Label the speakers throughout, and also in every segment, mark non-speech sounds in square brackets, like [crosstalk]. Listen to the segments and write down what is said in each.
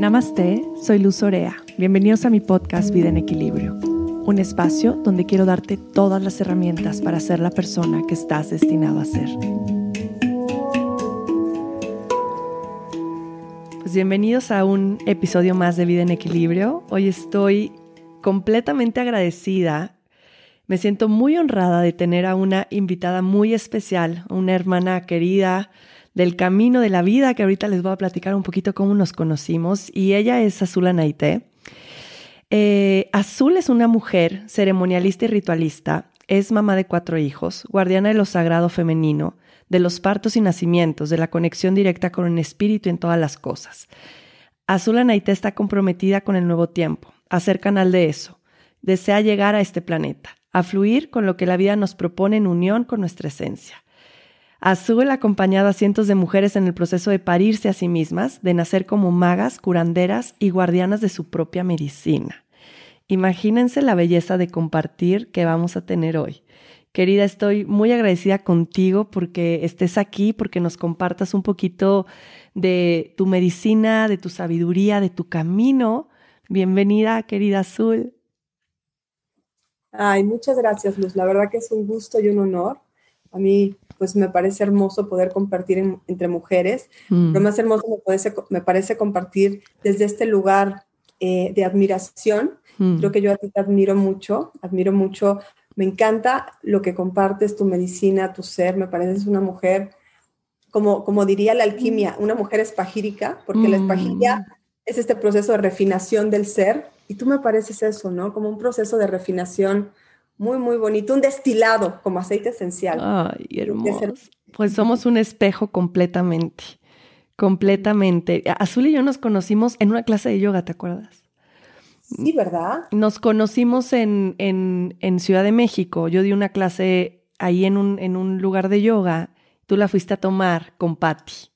Speaker 1: Namaste, soy Luz Orea. Bienvenidos a mi podcast Vida en Equilibrio, un espacio donde quiero darte todas las herramientas para ser la persona que estás destinado a ser. Pues bienvenidos a un episodio más de Vida en Equilibrio. Hoy estoy completamente agradecida. Me siento muy honrada de tener a una invitada muy especial, una hermana querida, del camino de la vida, que ahorita les voy a platicar un poquito cómo nos conocimos. Y ella es Azul Anaite. Eh, Azul es una mujer ceremonialista y ritualista, es mamá de cuatro hijos, guardiana de lo sagrado femenino, de los partos y nacimientos, de la conexión directa con el espíritu en todas las cosas. Azul Anaite está comprometida con el nuevo tiempo, a ser canal de eso. Desea llegar a este planeta, a fluir con lo que la vida nos propone en unión con nuestra esencia. Azul acompañado a cientos de mujeres en el proceso de parirse a sí mismas, de nacer como magas, curanderas y guardianas de su propia medicina. Imagínense la belleza de compartir que vamos a tener hoy. Querida, estoy muy agradecida contigo porque estés aquí, porque nos compartas un poquito de tu medicina, de tu sabiduría, de tu camino. Bienvenida, querida Azul.
Speaker 2: Ay, muchas gracias, Luz. La verdad que es un gusto y un honor. A mí pues me parece hermoso poder compartir entre mujeres. Mm. Lo más hermoso me parece, me parece compartir desde este lugar eh, de admiración. Mm. Creo que yo a ti te admiro mucho, admiro mucho, me encanta lo que compartes, tu medicina, tu ser, me pareces una mujer, como, como diría la alquimia, una mujer espagírica, porque la espagiria mm. es este proceso de refinación del ser, y tú me pareces eso, ¿no? Como un proceso de refinación muy, muy bonito, un destilado como aceite esencial.
Speaker 1: Ay, hermoso. Pues somos un espejo completamente, completamente. Azul y yo nos conocimos en una clase de yoga, ¿te acuerdas?
Speaker 2: Sí, ¿verdad?
Speaker 1: Nos conocimos en, en, en Ciudad de México. Yo di una clase ahí en un, en un lugar de yoga. Tú la fuiste a tomar con Patti.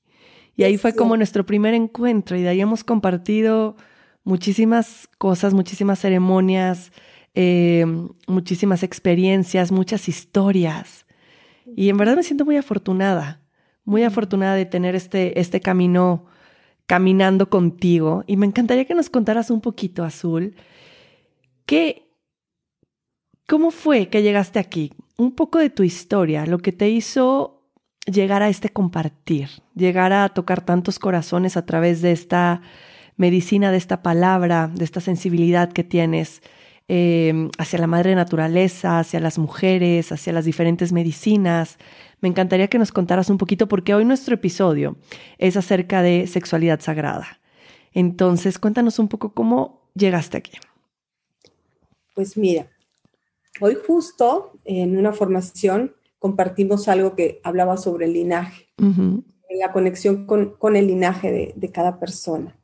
Speaker 1: Y ahí fue como nuestro primer encuentro y de ahí hemos compartido muchísimas cosas, muchísimas ceremonias, eh, muchísimas experiencias, muchas historias. Y en verdad me siento muy afortunada, muy afortunada de tener este, este camino caminando contigo. Y me encantaría que nos contaras un poquito, Azul, ¿qué, ¿cómo fue que llegaste aquí? Un poco de tu historia, lo que te hizo llegar a este compartir, llegar a tocar tantos corazones a través de esta medicina, de esta palabra, de esta sensibilidad que tienes Em, hacia la madre naturaleza, hacia las mujeres, hacia las diferentes medicinas. Me encantaría que nos contaras un poquito porque hoy nuestro episodio es acerca de sexualidad sagrada. Entonces, cuéntanos un poco cómo llegaste aquí.
Speaker 2: Pues mira, hoy justo en una formación compartimos algo que hablaba sobre el linaje, la conexión con, el linaje de, de, cada persona.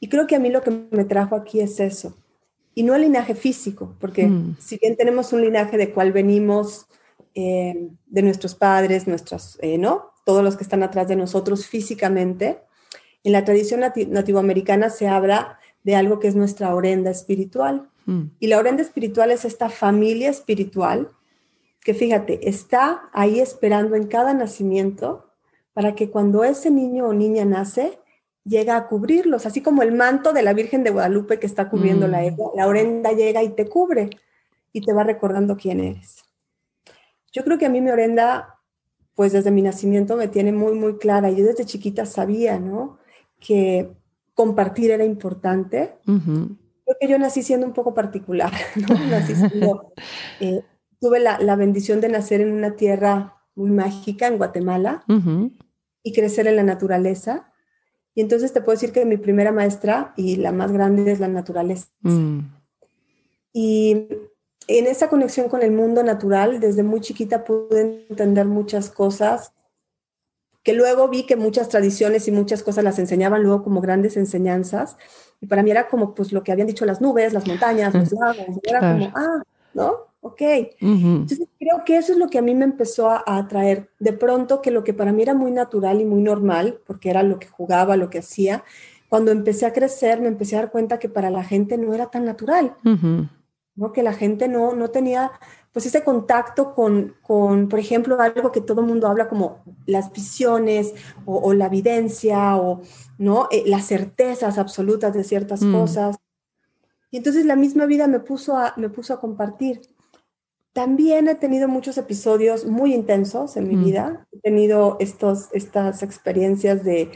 Speaker 2: Y creo que a mí lo que me trajo aquí es eso, y no el linaje físico, porque mm. si bien tenemos un linaje de cual venimos eh, de nuestros padres, nuestros, eh, ¿no? Todos los que están atrás de nosotros físicamente, en la tradición nativoamericana se habla de algo que es nuestra orenda espiritual. Mm. Y la orenda espiritual es esta familia espiritual que, fíjate, está ahí esperando en cada nacimiento para que cuando ese niño o niña nace, llega a cubrirlos, así como el manto de la Virgen de Guadalupe que está cubriendo la mm. la orenda llega y te cubre y te va recordando quién eres. Yo creo que a mí mi orenda, pues desde mi nacimiento me tiene muy, muy clara. Yo desde chiquita sabía, ¿no? Que compartir era importante. Creo que yo nací siendo un poco particular, [laughs] ¿no? Nací siendo, eh, tuve la, la, bendición de nacer en una tierra muy mágica, en Guatemala, y crecer en la naturaleza y entonces te puedo decir que mi primera maestra y la más grande es la naturaleza. Mm. Y en esa conexión con el mundo natural, desde muy chiquita pude entender muchas cosas que luego vi que muchas tradiciones y muchas cosas las enseñaban luego como grandes enseñanzas. Y para mí era como pues lo que habían dicho las nubes, las montañas, los [laughs] lagos. Era como, ah, ¿no? Ok. Entonces creo que eso es lo que a mí me empezó a, atraer. De pronto que lo que para mí era muy natural y muy normal, porque era lo que jugaba, lo que hacía, cuando empecé a crecer me empecé a dar cuenta que para la gente no era tan natural, ¿no? que la gente no, no tenía pues ese contacto con, con, por ejemplo, algo que todo el mundo habla como las visiones o, la evidencia o ¿no? Eh, las certezas absolutas de ciertas mm. cosas. Y entonces la misma vida me puso, a, me puso a compartir. También he tenido muchos episodios muy intensos en mi mm. vida. He tenido estos, estas experiencias de,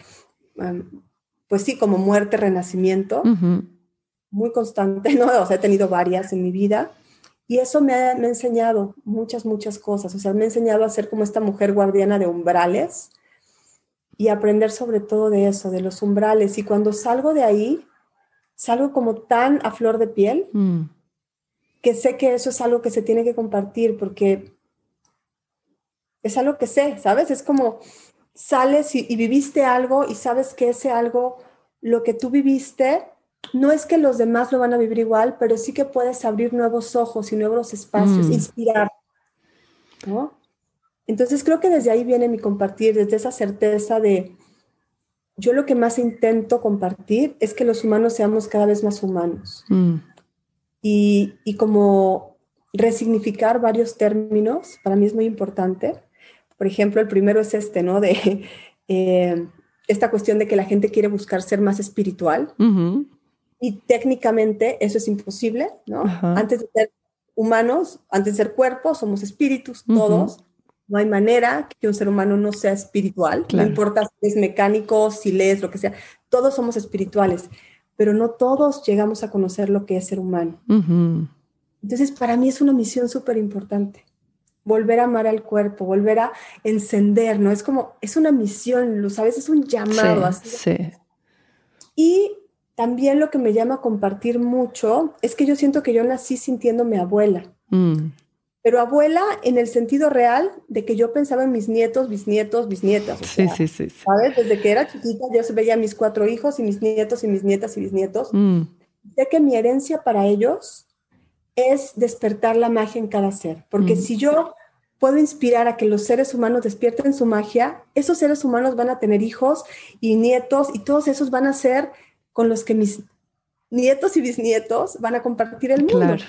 Speaker 2: pues sí, como muerte, renacimiento, muy constante, [laughs] ¿no? O sea, he tenido varias en mi vida. Y eso me ha, enseñado muchas, muchas cosas. O sea, me ha enseñado a ser como esta mujer guardiana de umbrales y aprender sobre todo de eso, de los umbrales. Y cuando salgo de ahí, salgo como tan a flor de piel mm. Que sé que eso es algo que se tiene que compartir porque es algo que sé, ¿sabes? Es como sales y, y viviste algo y sabes que ese algo, lo que tú viviste, no es que los demás lo van a vivir igual, pero sí que puedes abrir nuevos ojos y nuevos espacios, mm. inspirar, ¿no? Entonces creo que desde ahí viene mi compartir, desde esa certeza de, yo lo que más intento compartir es que los humanos seamos cada vez más humanos. Mm. Y, y, como resignificar varios términos, para mí es muy importante. Por ejemplo, el primero es este, ¿no? De [laughs] eh, esta cuestión de que la gente quiere buscar ser más espiritual. Y técnicamente eso es imposible, ¿no? Antes de ser humanos, antes de ser cuerpos, somos espíritus, todos. No hay manera que un ser humano no sea espiritual. No importa si es mecánico, si lees, lo que sea. Todos somos espirituales, pero no todos llegamos a conocer lo que es ser humano. Entonces, para mí es una misión súper importante. Volver a amar al cuerpo, volver a encender, ¿no? Es como, es una misión, lo sabes, es un llamado. así. sí. Y también lo que me llama a compartir mucho es que yo siento que yo nací sintiéndome abuela. Mm. Pero abuela en el sentido real de que yo pensaba en mis nietos, bisnietos, bisnietas. sí, sí, sí, ¿Sabes? Desde que era chiquita yo veía a mis cuatro hijos y mis nietos y mis nietas y bisnietos. Mm. Sé que mi herencia para ellos es despertar la magia en cada ser. Porque mm. si yo puedo inspirar a que los seres humanos despierten su magia, esos seres humanos van a tener hijos y nietos y todos esos van a ser con los que mis nietos y bisnietos van a compartir el mundo. Claro.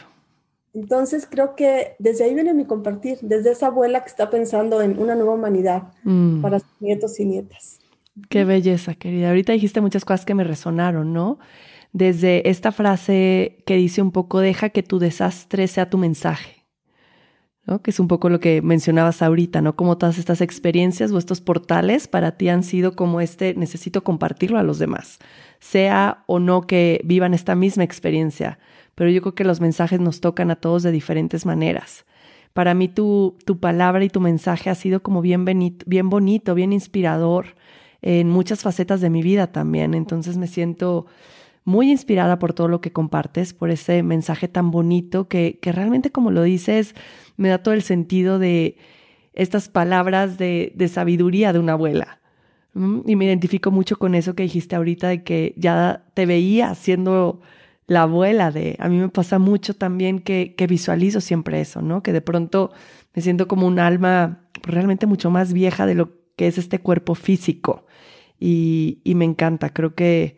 Speaker 2: Entonces creo que desde ahí viene mi compartir, desde esa abuela que está pensando en una nueva humanidad mm. para sus nietos y nietas.
Speaker 1: Qué belleza, querida. Ahorita dijiste muchas cosas que me resonaron, ¿no? Desde esta frase que dice un poco, deja que tu desastre sea tu mensaje. ¿no? Que es un poco lo que mencionabas ahorita, ¿no? Como todas estas experiencias o estos portales para ti han sido como este, necesito compartirlo a los demás sea o no que vivan esta misma experiencia, pero yo creo que los mensajes nos tocan a todos de diferentes maneras. Para mí tu, tu palabra y tu mensaje ha sido como bien, bien bonito, bien inspirador en muchas facetas de mi vida también. Entonces me siento muy inspirada por todo lo que compartes, por ese mensaje tan bonito que, que realmente como lo dices, me da todo el sentido de estas palabras de, de sabiduría de una abuela. Y me identifico mucho con eso que dijiste ahorita de que ya te veía siendo la abuela de... A mí me pasa mucho también que, que visualizo siempre eso, ¿no? Que de pronto me siento como un alma realmente mucho más vieja de lo que es este cuerpo físico. Y, y me encanta, creo que,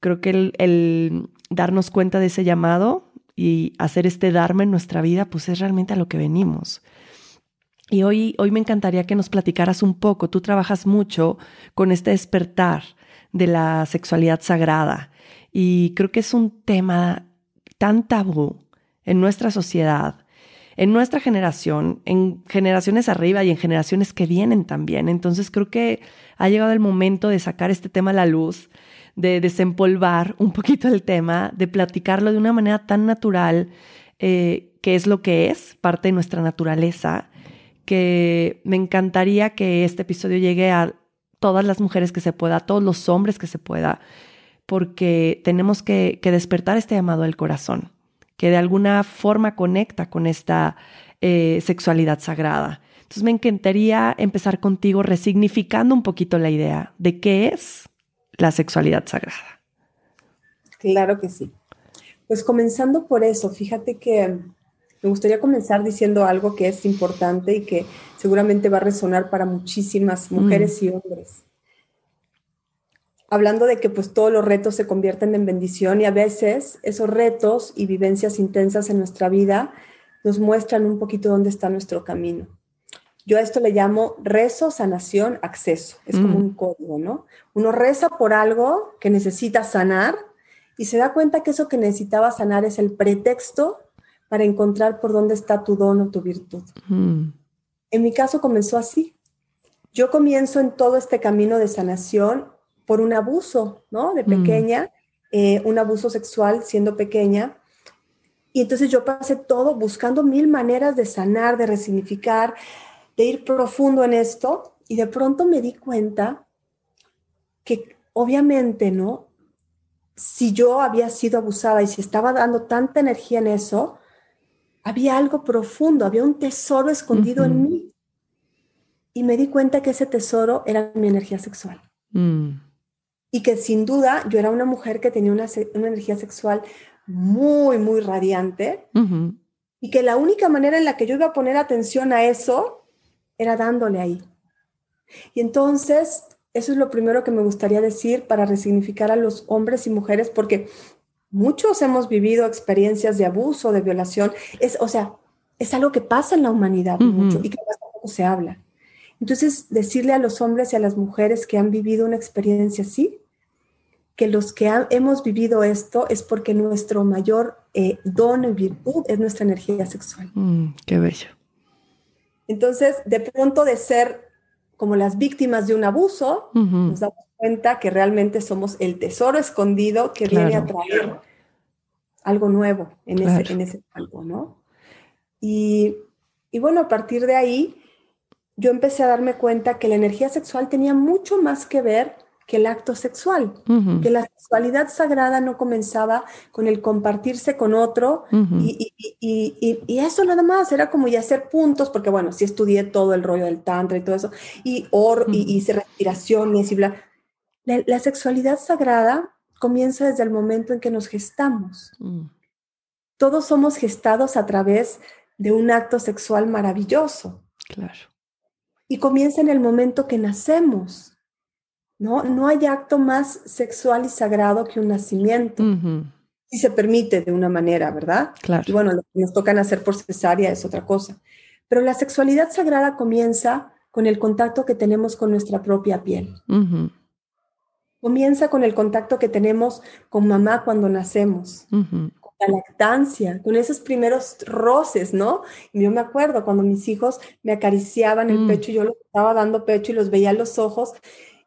Speaker 1: creo que el, el darnos cuenta de ese llamado y hacer este Dharma en nuestra vida, pues es realmente a lo que venimos. Y hoy, hoy me encantaría que nos platicaras un poco. Tú trabajas mucho con este despertar de la sexualidad sagrada y creo que es un tema tan tabú en nuestra sociedad, en nuestra generación, en generaciones arriba y en generaciones que vienen también. Entonces creo que ha llegado el momento de sacar este tema a la luz, de desempolvar un poquito el tema, de platicarlo de una manera tan natural, eh, que es lo que es, parte de nuestra naturaleza, que me encantaría que este episodio llegue a todas las mujeres que se pueda, a todos los hombres que se pueda, porque tenemos que, despertar este llamado del corazón, que de alguna forma conecta con esta eh, sexualidad sagrada. Entonces me encantaría empezar contigo resignificando un poquito la idea de qué es la sexualidad sagrada.
Speaker 2: Claro que sí. Pues comenzando por eso, fíjate que me gustaría comenzar diciendo algo que es importante y que seguramente va a resonar para muchísimas mujeres y hombres. Hablando de que pues todos los retos se convierten en bendición y a veces esos retos y vivencias intensas en nuestra vida nos muestran un poquito dónde está nuestro camino. Yo a esto le llamo rezo, sanación, acceso. Es como mm. un código, ¿no? Uno reza por algo que necesita sanar y se da cuenta que eso que necesitaba sanar es el pretexto para encontrar por dónde está tu don o tu virtud. Mm. En mi caso comenzó así. Yo comienzo en todo este camino de sanación por un abuso, ¿no? De mm. pequeña, eh, un abuso sexual siendo pequeña. Y entonces yo pasé todo buscando mil maneras de sanar, de resignificar, de ir profundo en esto y de pronto me di cuenta que obviamente, ¿no? Si yo había sido abusada y si estaba dando tanta energía en eso, había algo profundo, había un tesoro escondido en mí. Y me di cuenta que ese tesoro era mi energía sexual. Mm. Y que sin duda yo era una mujer que tenía una, energía sexual muy, muy radiante. Y que la única manera en la que yo iba a poner atención a eso era dándole ahí. Y entonces, eso es lo primero que me gustaría decir para resignificar a los hombres y mujeres, porque muchos hemos vivido experiencias de abuso, de violación. Es, o sea, es algo que pasa en la humanidad mucho y que poco se habla. Entonces, decirle a los hombres y a las mujeres que han vivido una experiencia así, que los que hemos vivido esto es porque nuestro mayor eh, don y virtud es nuestra energía sexual.
Speaker 1: Mm, qué bello.
Speaker 2: Entonces, de pronto de ser como las víctimas de un abuso, nos damos cuenta que realmente somos el tesoro escondido que viene a traer algo nuevo en, ese, en ese campo, ¿no? Y, y bueno, a partir de ahí, yo empecé a darme cuenta que la energía sexual tenía mucho más que ver que el acto sexual, que la sexualidad sagrada no comenzaba con el compartirse con otro y, eso nada más, era como ya hacer puntos, porque bueno, sí estudié todo el rollo del tantra y todo eso, y, or, y hice respiraciones y bla. La, sexualidad sagrada comienza desde el momento en que nos gestamos. Mm. Todos somos gestados a través de un acto sexual maravilloso.
Speaker 1: Claro.
Speaker 2: Y comienza en el momento que nacemos ¿no? No hay acto más sexual y sagrado que un nacimiento. Si se permite de una manera, ¿verdad?
Speaker 1: Claro.
Speaker 2: Y bueno, lo que nos tocan hacer por cesárea es otra cosa. Pero la sexualidad sagrada comienza con el contacto que tenemos con nuestra propia piel. Comienza con el contacto que tenemos con mamá cuando nacemos, con la lactancia, con esos primeros roces, ¿no? Y yo me acuerdo cuando mis hijos me acariciaban el mm. pecho y yo los estaba dando pecho y los veía a los ojos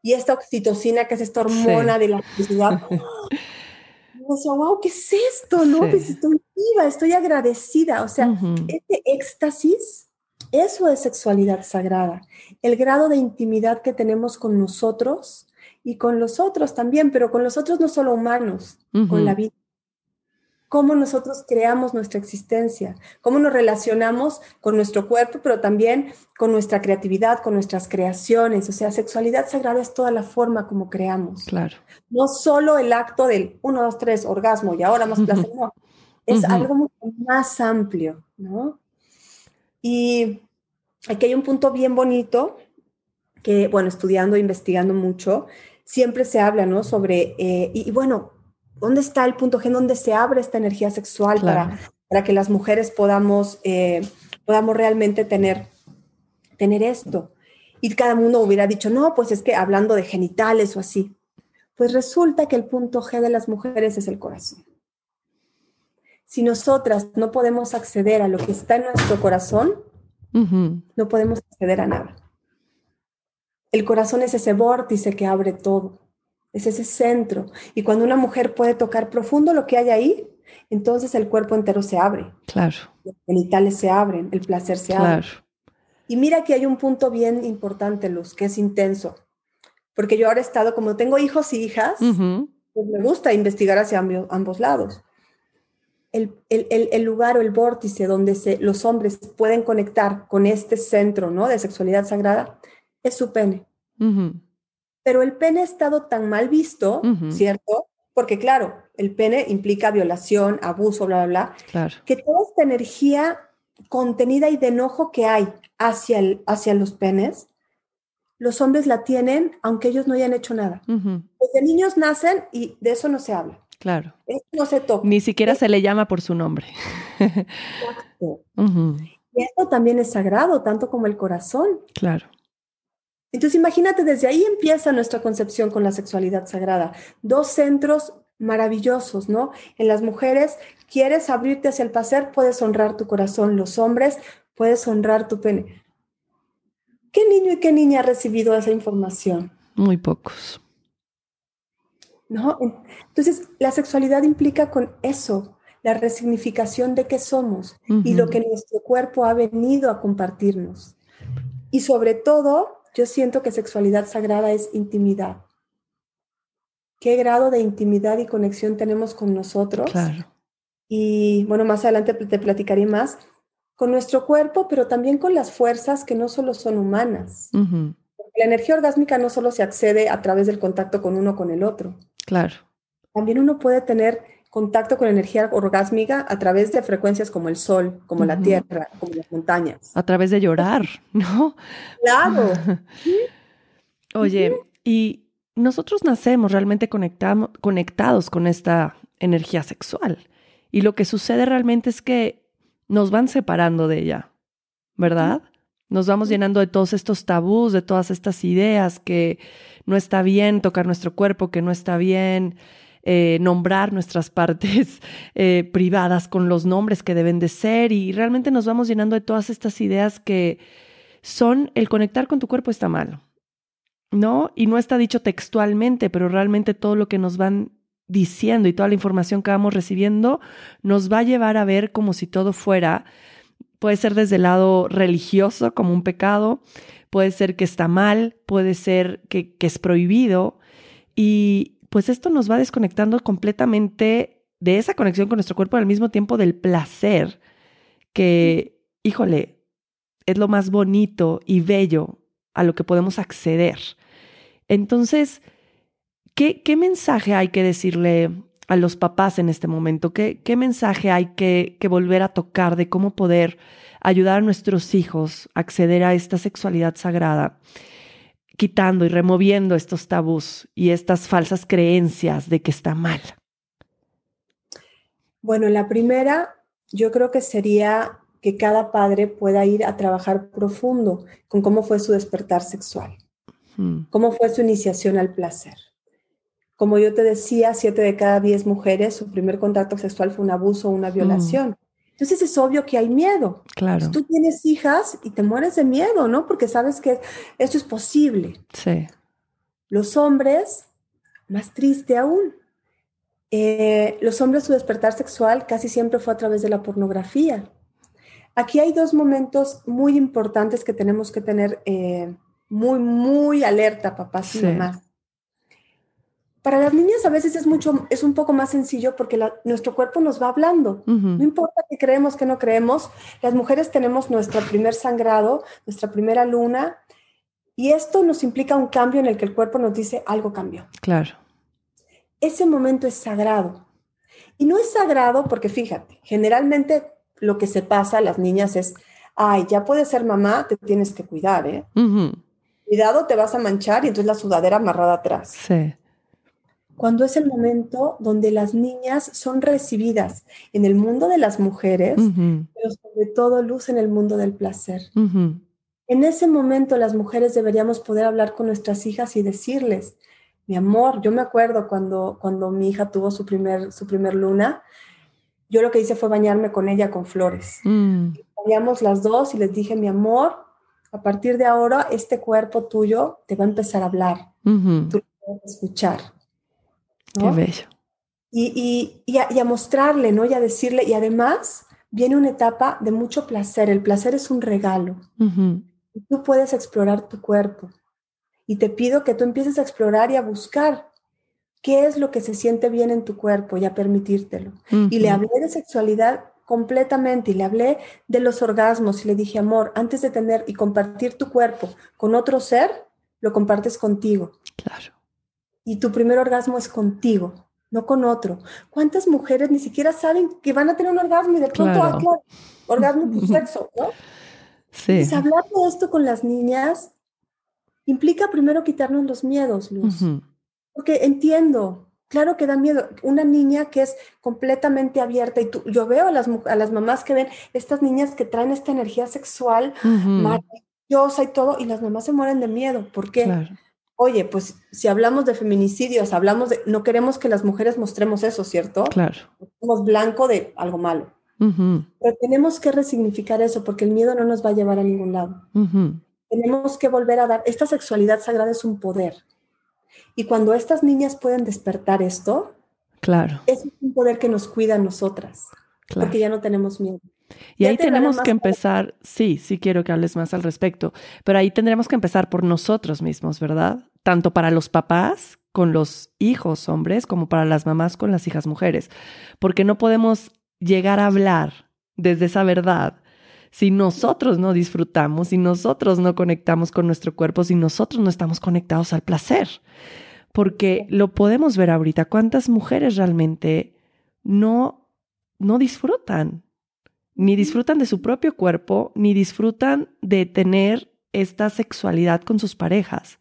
Speaker 2: y esta oxitocina, que es esta hormona de la felicidad. [laughs] yo decía, wow, ¿qué es esto? ¿No? Pues estoy viva, estoy agradecida. O sea, este éxtasis, eso es sexualidad sagrada. El grado de intimidad que tenemos con nosotros y con los otros también, pero con los otros no solo humanos, con la vida cómo nosotros creamos nuestra existencia, cómo nos relacionamos con nuestro cuerpo, pero también con nuestra creatividad, con nuestras creaciones. O sea, sexualidad sagrada es toda la forma como creamos.
Speaker 1: Claro.
Speaker 2: No solo el acto del uno, dos, tres, orgasmo y ahora más placer, no. Es algo mucho más amplio, ¿no? Y aquí hay un punto bien bonito que, bueno, estudiando, investigando mucho, siempre se habla, ¿no? Sobre, eh, y, y bueno, ¿Dónde está el punto G? ¿Dónde se abre esta energía sexual para, para que las mujeres podamos, eh, podamos realmente tener, tener esto? Y cada uno hubiera dicho, no, pues es que hablando de genitales o así. Pues resulta que el punto G de las mujeres es el corazón. Si nosotras no podemos acceder a lo que está en nuestro corazón, no podemos acceder a nada. El corazón es ese vórtice que abre todo es ese centro. Y cuando una mujer puede tocar profundo lo que hay ahí, entonces el cuerpo entero se abre.
Speaker 1: Claro.
Speaker 2: Los genitales se abren, el placer se abre. Y mira que hay un punto bien importante, Luz, que es intenso. Porque yo ahora he estado, como tengo hijos y hijas, pues me gusta investigar hacia ambos, lados. El, lugar o el vórtice donde se, los hombres pueden conectar con este centro ¿no? de sexualidad sagrada es su pene pero el pene ha estado tan mal visto, ¿cierto? Porque claro, el pene implica violación, abuso, bla, bla,
Speaker 1: bla,
Speaker 2: que toda esta energía contenida y de enojo que hay hacia, el, hacia los penes, los hombres la tienen aunque ellos no hayan hecho nada. Los niños nacen y de eso no se habla.
Speaker 1: Claro.
Speaker 2: Esto no se toca.
Speaker 1: Ni siquiera se le llama por su nombre.
Speaker 2: Exacto. Y esto también es sagrado, tanto como el corazón.
Speaker 1: Claro.
Speaker 2: Entonces imagínate, desde ahí empieza nuestra concepción con la sexualidad sagrada. Dos centros maravillosos, ¿no? En las mujeres, quieres abrirte hacia el placer, puedes honrar tu corazón. Los hombres, puedes honrar tu pene. ¿Qué niño y qué niña ha recibido esa información?
Speaker 1: Muy pocos.
Speaker 2: ¿No? Entonces, la sexualidad implica con eso, la resignificación de qué somos y lo que nuestro cuerpo ha venido a compartirnos. Y sobre todo, yo siento que sexualidad sagrada es intimidad. ¿Qué grado de intimidad y conexión tenemos con nosotros?
Speaker 1: Claro.
Speaker 2: Y bueno, más adelante te platicaré más con nuestro cuerpo, pero también con las fuerzas que no solo son humanas. La energía orgásmica no solo se accede a través del contacto con uno con el otro.
Speaker 1: Claro.
Speaker 2: También uno puede tener contacto con energía orgásmica a través de frecuencias como el sol, como la tierra, como las montañas.
Speaker 1: A través de llorar, ¿no?
Speaker 2: Claro. [laughs]
Speaker 1: Oye, y nosotros nacemos realmente conectados con esta energía sexual. Y lo que sucede realmente es que nos van separando de ella, ¿verdad? Nos vamos llenando de todos estos tabús, de todas estas ideas que no está bien tocar nuestro cuerpo, que no está bien eh, nombrar nuestras partes [laughs] eh, privadas con los nombres que deben de ser y realmente nos vamos llenando de todas estas ideas que son el conectar con tu cuerpo está mal, ¿no? Y no está dicho textualmente, pero realmente todo lo que nos van diciendo y toda la información que vamos recibiendo nos va a llevar a ver como si todo fuera, puede ser desde el lado religioso como un pecado, puede ser que está mal, puede ser que, que es prohibido y, pues esto nos va desconectando completamente de esa conexión con nuestro cuerpo al mismo tiempo del placer, que, híjole, es lo más bonito y bello a lo que podemos acceder. Entonces, ¿qué, mensaje hay que decirle a los papás en este momento? ¿Qué, qué mensaje hay que, que volver a tocar de cómo poder ayudar a nuestros hijos a acceder a esta sexualidad sagrada? Quitando y removiendo estos tabús y estas falsas creencias de que está mal?
Speaker 2: Bueno, la primera yo creo que sería que cada padre pueda ir a trabajar profundo con cómo fue su despertar sexual, hmm. cómo fue su iniciación al placer. Como yo te decía, siete de cada diez mujeres, su primer contacto sexual fue un abuso o una hmm. violación. Entonces es obvio que hay miedo.
Speaker 1: Claro.
Speaker 2: Tú tienes hijas y te mueres de miedo, ¿no? Porque sabes que esto es posible.
Speaker 1: Sí.
Speaker 2: Los hombres, más triste aún. Eh, los hombres su despertar sexual casi siempre fue a través de la pornografía. Aquí hay dos momentos muy importantes que tenemos que tener eh, muy, muy alerta, papás y mamás. Para las niñas a veces es mucho, es un poco más sencillo porque nuestro cuerpo nos va hablando. No importa que creemos, que no creemos. Las mujeres tenemos nuestro primer sangrado, nuestra primera luna, y esto nos implica un cambio en el que el cuerpo nos dice algo cambió.
Speaker 1: Claro.
Speaker 2: Ese momento es sagrado. Y no es sagrado porque fíjate, generalmente lo que se pasa a las niñas es, ay, ya puedes ser mamá, te tienes que cuidar, ¿eh? Cuidado, te vas a manchar y entonces la sudadera amarrada atrás.
Speaker 1: Sí
Speaker 2: cuando es el momento donde las niñas son recibidas en el mundo de las mujeres, pero sobre todo luz en el mundo del placer. En ese momento las mujeres deberíamos poder hablar con nuestras hijas y decirles, mi amor, yo me acuerdo cuando, cuando mi hija tuvo su primer, su primer luna, yo lo que hice fue bañarme con ella con flores. Mm. Bañamos las dos y les dije, mi amor, a partir de ahora este cuerpo tuyo te va a empezar a hablar, tú lo vas a escuchar.
Speaker 1: Qué bello.
Speaker 2: Y, y, a, mostrarle, ¿no? Y a decirle, y además viene una etapa de mucho placer. El placer es un regalo. Y tú puedes explorar tu cuerpo. Y te pido que tú empieces a explorar y a buscar qué es lo que se siente bien en tu cuerpo y a permitírtelo. Y le hablé de sexualidad completamente y le hablé de los orgasmos y le dije, amor, antes de tener y compartir tu cuerpo con otro ser, lo compartes contigo.
Speaker 1: Claro
Speaker 2: y tu primer orgasmo es contigo, no con otro. ¿Cuántas mujeres ni siquiera saben que van a tener un orgasmo y de pronto, ah, claro. orgasmo por [laughs] sexo, ¿no?
Speaker 1: Sí.
Speaker 2: Pues hablar de esto con las niñas implica primero quitarnos los miedos, Luz. Porque entiendo, Claro que da miedo. Una niña que es completamente abierta y tú, yo veo a las, a las mamás que ven estas niñas que traen esta energía sexual maravillosa y todo, y las mamás se mueren de miedo. ¿Por qué? Oye, pues si hablamos de feminicidios, hablamos de, no queremos que las mujeres mostremos eso, ¿cierto?
Speaker 1: Claro.
Speaker 2: Somos blanco de algo malo. Pero tenemos que resignificar eso porque el miedo no nos va a llevar a ningún lado. Tenemos que volver a dar, esta sexualidad sagrada es un poder y cuando estas niñas pueden despertar esto,
Speaker 1: claro.
Speaker 2: es un poder que nos cuida a nosotras, porque ya no tenemos miedo.
Speaker 1: Y ahí tenemos que empezar, sí, sí quiero que hables más al respecto, pero ahí tendremos que empezar por nosotros mismos, ¿verdad? Tanto para los papás con los hijos hombres como para las mamás con las hijas mujeres, porque no podemos llegar a hablar desde esa verdad si nosotros no disfrutamos, si nosotros no conectamos con nuestro cuerpo, si nosotros no estamos conectados al placer porque lo podemos ver ahorita, cuántas mujeres realmente no, no disfrutan, ni disfrutan de su propio cuerpo, ni disfrutan de tener esta sexualidad con sus parejas.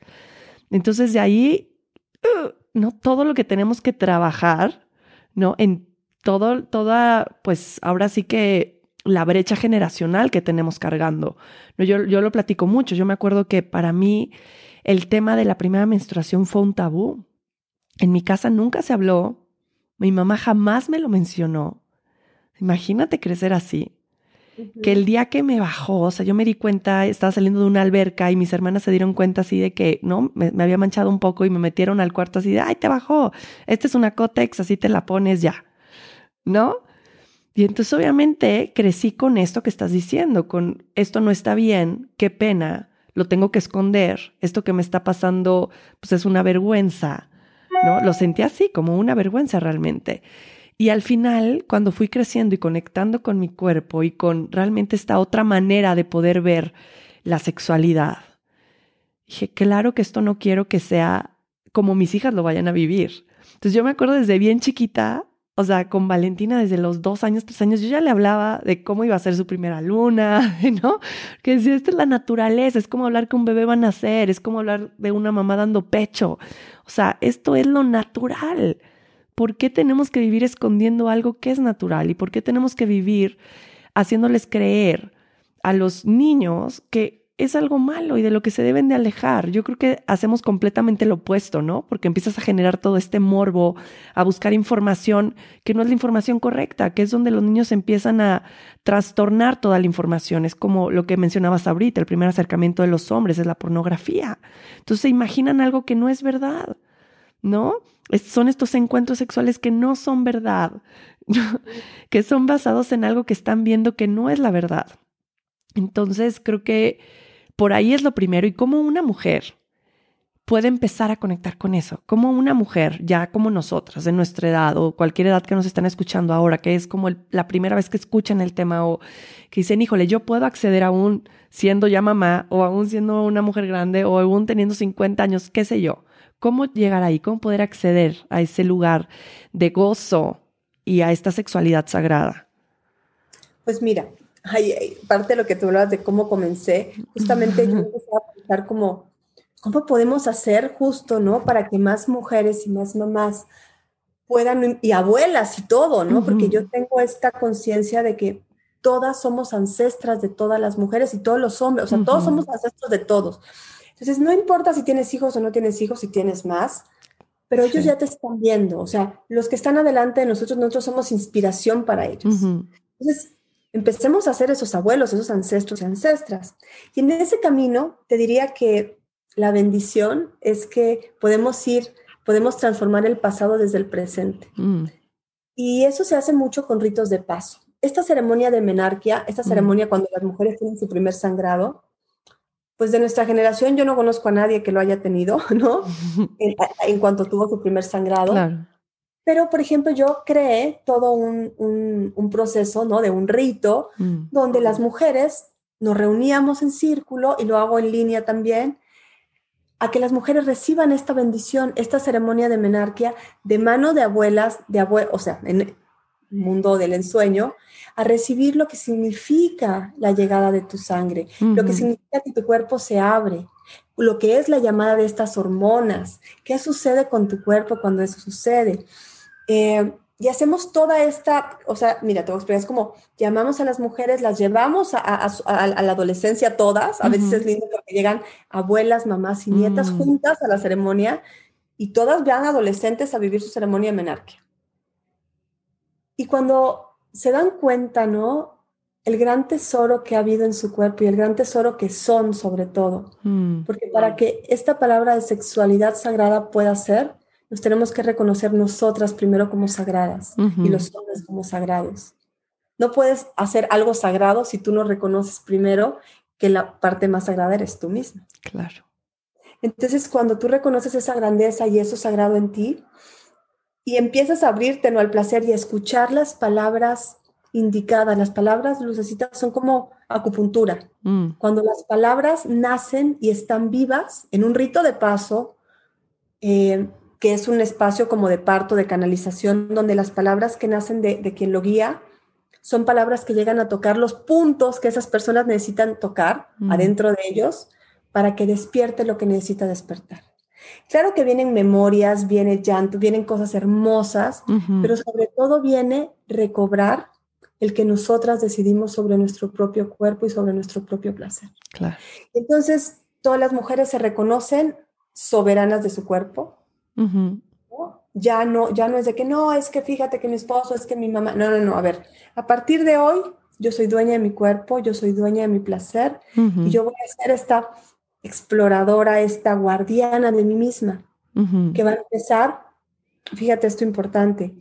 Speaker 1: Entonces de ahí, uh, no todo lo que tenemos que trabajar, ¿no? En todo, toda, pues ahora sí que la brecha generacional que tenemos cargando. Yo, yo lo platico mucho, yo me acuerdo que para mí el tema de la primera menstruación fue un tabú. En mi casa nunca se habló, mi mamá jamás me lo mencionó. Imagínate crecer así. Que el día que me bajó, o sea, yo me di cuenta, estaba saliendo de una alberca y mis hermanas se dieron cuenta así de que, ¿no? Me, había manchado un poco y me metieron al cuarto así de, ay, te bajó, esta es una cótex, así te la pones ya, ¿no? Y entonces obviamente crecí con esto que estás diciendo, con esto no está bien, qué pena, lo tengo que esconder, esto que me está pasando pues es una vergüenza, ¿no? Lo sentí así, como una vergüenza realmente. Y al final, cuando fui creciendo y conectando con mi cuerpo y con realmente esta otra manera de poder ver la sexualidad, dije, claro que esto no quiero que sea como mis hijas lo vayan a vivir. Entonces yo me acuerdo desde bien chiquita o sea, con Valentina desde los dos años, tres años, yo ya le hablaba de cómo iba a ser su primera luna, [laughs] ¿no? Que decía, esta es la naturaleza, es como hablar que un bebé va a nacer, es como hablar de una mamá dando pecho. O sea, esto es lo natural. ¿Por qué tenemos que vivir escondiendo algo que es natural? ¿Y por qué tenemos que vivir haciéndoles creer a los niños que es algo malo y de lo que se deben de alejar. Yo creo que hacemos completamente lo opuesto, ¿no? Porque empiezas a generar todo este morbo, a buscar información que no es la información correcta, que es donde los niños empiezan a trastornar toda la información. Es como lo que mencionabas ahorita, el primer acercamiento de los hombres es la pornografía. Entonces se imaginan algo que no es verdad, ¿no? son estos encuentros sexuales que no son verdad, [laughs] que son basados en algo que están viendo que no es la verdad. Entonces creo que por ahí es lo primero y cómo una mujer puede empezar a conectar con eso, como una mujer ya como nosotras, de nuestra edad o cualquier edad que nos están escuchando ahora, que es como la primera vez que escuchan el tema o que dicen, híjole, yo puedo acceder aún siendo ya mamá o aún siendo una mujer grande o aún teniendo 50 años, qué sé yo. ¿Cómo llegar ahí? ¿Cómo poder acceder a ese lugar de gozo y a esta sexualidad sagrada?
Speaker 2: Pues mira, parte de lo que tú hablabas de cómo comencé, justamente yo empecé a pensar como, ¿cómo podemos hacer justo, no? Para que más mujeres y más mamás puedan, y abuelas y todo, ¿no? Porque yo tengo esta conciencia de que todas somos ancestras de todas las mujeres y todos los hombres, o sea, todos somos ancestros de todos. Entonces, no importa si tienes hijos o no tienes hijos, si tienes más, pero ellos ya te están viendo, o sea, los que están adelante de nosotros, nosotros somos inspiración para ellos. Entonces, empecemos a ser esos abuelos, esos ancestros y ancestras. Y en ese camino te diría que la bendición es que podemos ir, podemos transformar el pasado desde el presente. Mm. Y eso se hace mucho con ritos de paso. Esta ceremonia de menarquia, esta mm. ceremonia cuando las mujeres tienen su primer sangrado, pues de nuestra generación yo no conozco a nadie que lo haya tenido, [laughs] ¿no? en, en cuanto tuvo su primer sangrado. Claro. Pero, por ejemplo, yo creé todo un, un, proceso, ¿no? De un rito, mm. donde las mujeres nos reuníamos en círculo, y lo hago en línea también, a que las mujeres reciban esta bendición, esta ceremonia de menarquia de mano de abuelas, de abuelos, o sea, mundo del ensueño, a recibir lo que significa la llegada de tu sangre, lo que significa que tu cuerpo se abre, lo que es la llamada de estas hormonas, qué sucede con tu cuerpo cuando eso sucede. Eh, y hacemos toda esta, o sea, mira, te voy a explicar, es como llamamos a las mujeres, las llevamos a, la adolescencia todas, a veces es lindo porque llegan abuelas, mamás y nietas mm. juntas a la ceremonia y todas vean adolescentes a vivir su ceremonia de menarquia. Y cuando se dan cuenta, ¿no? El gran tesoro que ha habido en su cuerpo y el gran tesoro que son sobre todo. Mm. Porque para que esta palabra de sexualidad sagrada pueda ser, nos tenemos que reconocer nosotras primero como sagradas y los hombres como sagrados. No puedes hacer algo sagrado si tú no reconoces primero que la parte más sagrada eres tú misma.
Speaker 1: Claro.
Speaker 2: Entonces, cuando tú reconoces esa grandeza y eso sagrado en ti y empiezas a abrirte ¿no? al placer y a escuchar las palabras indicadas, las palabras lucecitas son como acupuntura. Mm. Cuando las palabras nacen y están vivas en un rito de paso, eh, que es un espacio como de parto, de canalización, donde las palabras que nacen de, quien lo guía son palabras que llegan a tocar los puntos que esas personas necesitan tocar mm. adentro de ellos para que despierte lo que necesita despertar. Claro que vienen memorias, viene llanto, vienen cosas hermosas, pero sobre todo viene recobrar el que nosotras decidimos sobre nuestro propio cuerpo y sobre nuestro propio placer.
Speaker 1: Claro.
Speaker 2: Entonces, todas las mujeres se reconocen soberanas de su cuerpo, ya no, ya no es de que no, es que fíjate que mi esposo, es que mi mamá. No, no, no. A ver, a partir de hoy, yo soy dueña de mi cuerpo, yo soy dueña de mi placer y yo voy a ser esta exploradora, esta guardiana de mí misma, que va a empezar, fíjate esto importante,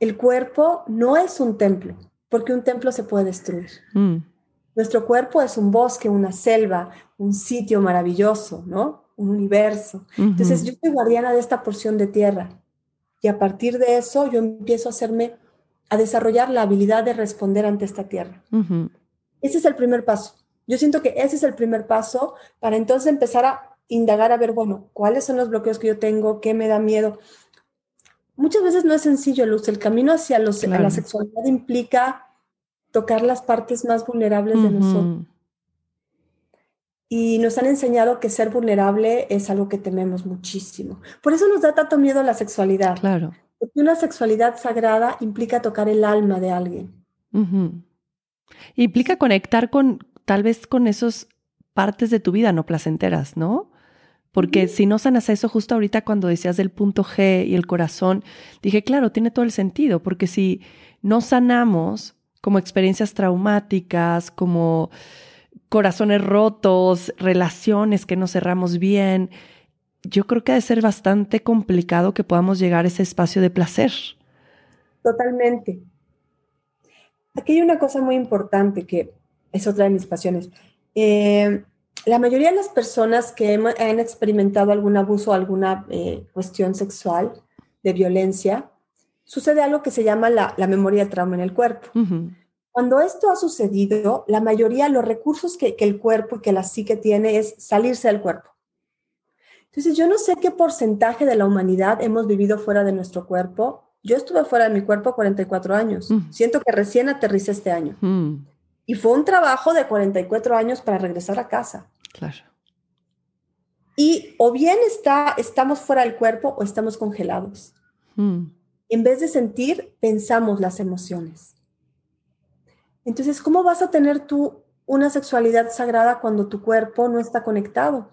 Speaker 2: el cuerpo no es un templo, porque un templo se puede destruir. Mm. Nuestro cuerpo es un bosque, una selva, un sitio maravilloso, ¿no? un universo. Entonces yo soy guardiana de esta porción de tierra y a partir de eso yo empiezo a hacerme, a desarrollar la habilidad de responder ante esta tierra. Ese es el primer paso. Yo siento que ese es el primer paso para entonces empezar a indagar a ver, bueno, cuáles son los bloqueos que yo tengo, qué me da miedo. Muchas veces no es sencillo, Luz. El camino hacia la sexualidad implica tocar las partes más vulnerables de nosotros y nos han enseñado que ser vulnerable es algo que tememos muchísimo. Por eso nos da tanto miedo la sexualidad.
Speaker 1: Claro.
Speaker 2: Porque una sexualidad sagrada implica tocar el alma de alguien.
Speaker 1: Implica conectar con, tal vez con esas partes de tu vida no placenteras, ¿no? Porque si no sanas eso, justo ahorita cuando decías del punto G y el corazón, dije, claro, tiene todo el sentido, porque si no sanamos como experiencias traumáticas, como corazones rotos, relaciones que no cerramos bien. Yo creo que ha de ser bastante complicado que podamos llegar a ese espacio de placer.
Speaker 2: Totalmente. Aquí hay una cosa muy importante que es otra de mis pasiones. Eh, la mayoría de las personas que han experimentado algún abuso o alguna eh, cuestión sexual de violencia, sucede algo que se llama la, memoria de trauma en el cuerpo. Cuando esto ha sucedido, la mayoría, los recursos que, el cuerpo y que la psique tiene es salirse del cuerpo. Entonces, yo no sé qué porcentaje de la humanidad hemos vivido fuera de nuestro cuerpo. Yo estuve fuera de mi cuerpo 44 años. Mm. Siento que recién aterricé este año. Mm. Y fue un trabajo de 44 años para regresar a casa.
Speaker 1: Claro.
Speaker 2: Y o bien está, estamos fuera del cuerpo o estamos congelados. Mm. En vez de sentir, pensamos las emociones. Entonces, ¿cómo vas a tener tú una sexualidad sagrada cuando tu cuerpo no está conectado?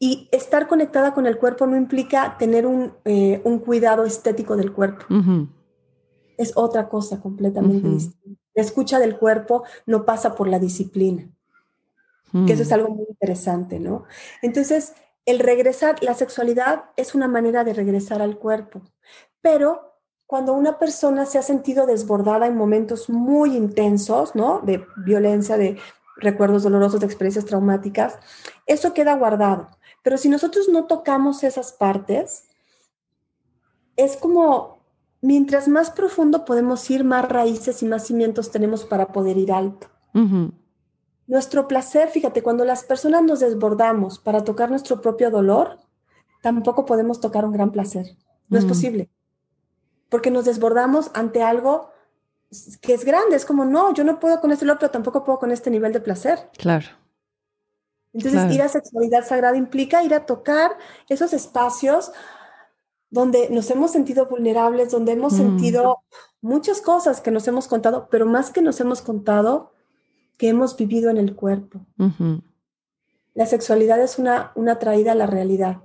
Speaker 2: Y estar conectada con el cuerpo no implica tener un, eh, cuidado estético del cuerpo. Es otra cosa completamente distinta. La escucha del cuerpo no pasa por la disciplina, que eso es mm. algo muy interesante, ¿no? Entonces, el regresar, la sexualidad es una manera de regresar al cuerpo, pero cuando una persona se ha sentido desbordada en momentos muy intensos, ¿no? De violencia, de recuerdos dolorosos, de experiencias traumáticas, eso queda guardado. Pero si nosotros no tocamos esas partes, es como, mientras más profundo podemos ir, más raíces y más cimientos tenemos para poder ir alto. Nuestro placer, fíjate, cuando las personas nos desbordamos para tocar nuestro propio dolor, tampoco podemos tocar un gran placer. No es posible porque nos desbordamos ante algo que es grande, es como, no, yo no puedo con este otro, tampoco puedo con este nivel de placer.
Speaker 1: Claro.
Speaker 2: Entonces, ir a sexualidad sagrada implica ir a tocar esos espacios donde nos hemos sentido vulnerables, donde hemos mm. sentido muchas cosas que nos hemos contado, pero más que nos hemos contado, que hemos vivido en el cuerpo. La sexualidad es una, una traída a la realidad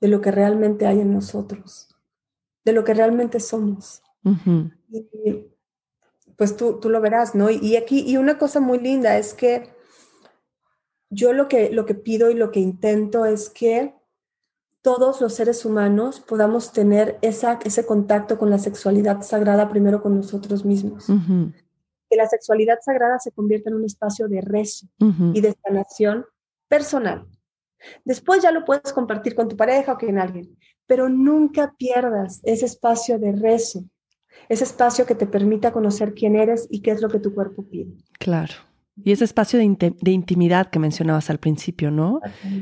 Speaker 2: de lo que realmente hay en nosotros, de lo que realmente somos. y, pues tú, tú, lo verás, ¿no? Y aquí, y una cosa muy linda es que yo lo que, lo que pido y lo que intento es que todos los seres humanos podamos tener esa, ese contacto con la sexualidad sagrada primero con nosotros mismos. Que la sexualidad sagrada se convierta en un espacio de rezo y de sanación personal. Después ya lo puedes compartir con tu pareja o con alguien, pero nunca pierdas ese espacio de rezo, ese espacio que te permita conocer quién eres y qué es lo que tu cuerpo pide.
Speaker 1: Claro. Y ese espacio de, intimidad que mencionabas al principio, ¿no?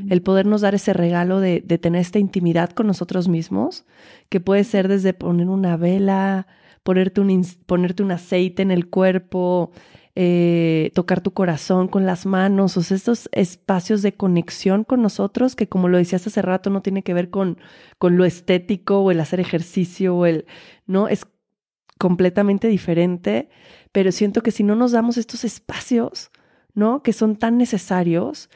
Speaker 1: El podernos dar ese regalo de, tener esta intimidad con nosotros mismos, que puede ser desde poner una vela, ponerte un, ponerte un aceite en el cuerpo, eh, tocar tu corazón con las manos, o sea, estos espacios de conexión con nosotros que como lo decías hace rato no tiene que ver con, con lo estético o el hacer ejercicio o el, no, es completamente diferente pero siento que si no nos damos estos espacios, ¿no? Que son tan necesarios,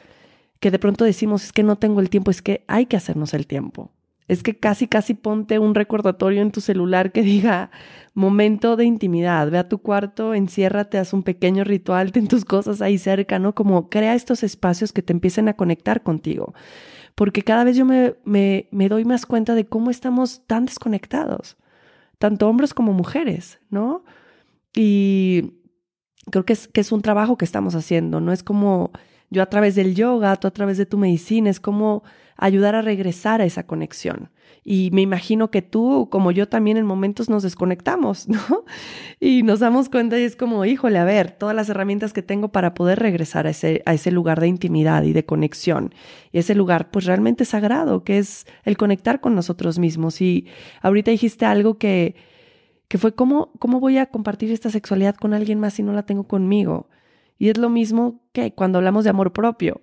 Speaker 1: que de pronto decimos, es que no tengo el tiempo, es que hay que hacernos el tiempo. Es que casi, casi ponte un recordatorio en tu celular que diga momento de intimidad. Ve a tu cuarto, enciérrate, haz un pequeño ritual, ten tus cosas ahí cerca, ¿no? Como crea estos espacios que te empiecen a conectar contigo. Porque cada vez yo me, me, me doy más cuenta de cómo estamos tan desconectados, tanto hombres como mujeres, ¿no? Y creo que es, que es un trabajo que estamos haciendo, no es como yo a través del yoga, tú a través de tu medicina, es como ayudar a regresar a esa conexión. Y me imagino que tú, como yo también en momentos nos desconectamos, [laughs] ¿no? Y nos damos cuenta y es como, híjole, a ver, todas las herramientas que tengo para poder regresar a ese, a ese lugar de intimidad y de conexión. Y ese lugar, pues realmente sagrado, que es el conectar con nosotros mismos. Y ahorita dijiste algo que, que fue cómo, cómo voy a compartir esta sexualidad con alguien más si no la tengo conmigo. Y es lo mismo que cuando hablamos de amor propio.